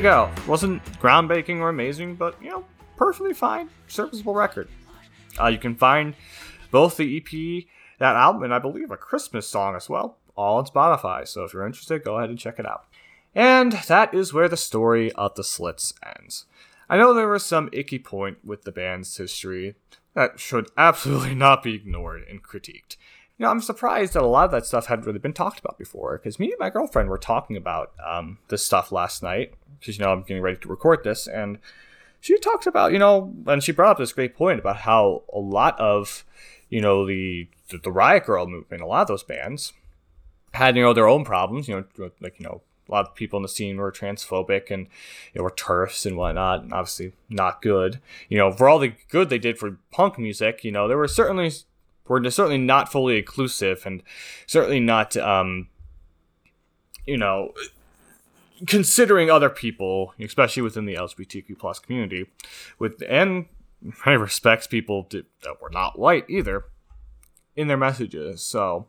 You go. Wasn't groundbreaking or amazing, but you know, perfectly fine, serviceable record. Uh, you can find both the EP, that album, and I believe a Christmas song as well, all on Spotify. So if you're interested, go ahead and check it out. And that is where the story of the Slits ends. I know there was some icky point with the band's history that should absolutely not be ignored and critiqued. You know, I'm surprised that a lot of that stuff hadn't really been talked about before, because me and my girlfriend were talking about um, this stuff last night, you know, I'm getting ready to record this, and she talked about, you know, and she brought up this great point about how a lot of, you know, the the, the Riot Grrrl movement, a lot of those bands had, you know, their own problems, you know, like, you know, a lot of people in the scene were transphobic and you know, were TERFs and whatnot, and obviously not good. You know, for all the good they did for punk music, you know, there were certainly were certainly not fully inclusive and certainly not, um, you know, considering other people, especially within the LGBTQ plus community, with and many respects people that were not white either in their messages. So,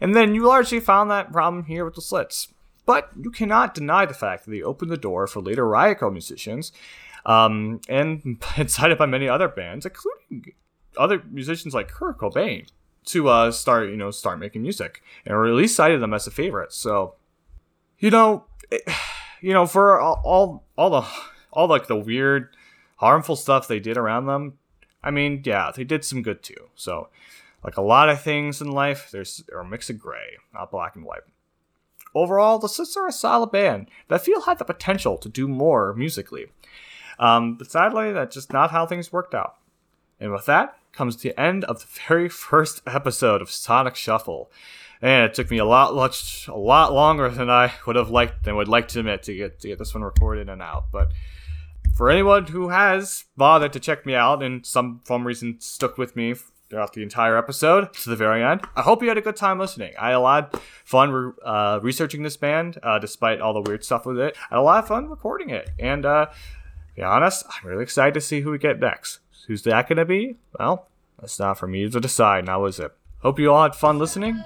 and then you largely found that problem here with the slits. But you cannot deny the fact that they opened the door for later Riot Grrrl musicians, um, and cited by many other bands, including other musicians like Kurt Cobain, to uh, start you know start making music, and at least cited them as a favorite. So, you know, it, you know, for all, all the all like the weird, harmful stuff they did around them, I mean, yeah, they did some good too. So, like a lot of things in life, there's are a mix of gray, not black and white. Overall, the Slits are a solid band that feel had the potential to do more musically. Um, but sadly, that's just not how things worked out. And with that comes the end of the very first episode of Sonic Shuffle. And it took me a lot, much, a lot longer than I would have liked, than would like to admit, to get to get this one recorded and out. But for anyone who has bothered to check me out and some some reason stuck with me throughout the entire episode to the very end. I hope you had a good time listening. I had a lot of fun uh, researching this band, uh, despite all the weird stuff with it. I had a lot of fun recording it, and uh, to be honest, I'm really excited to see who we get next. Who's that going to be? Well, that's not for me to decide now, is it? Hope you all had fun listening,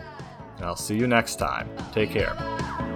and I'll see you next time. Take care.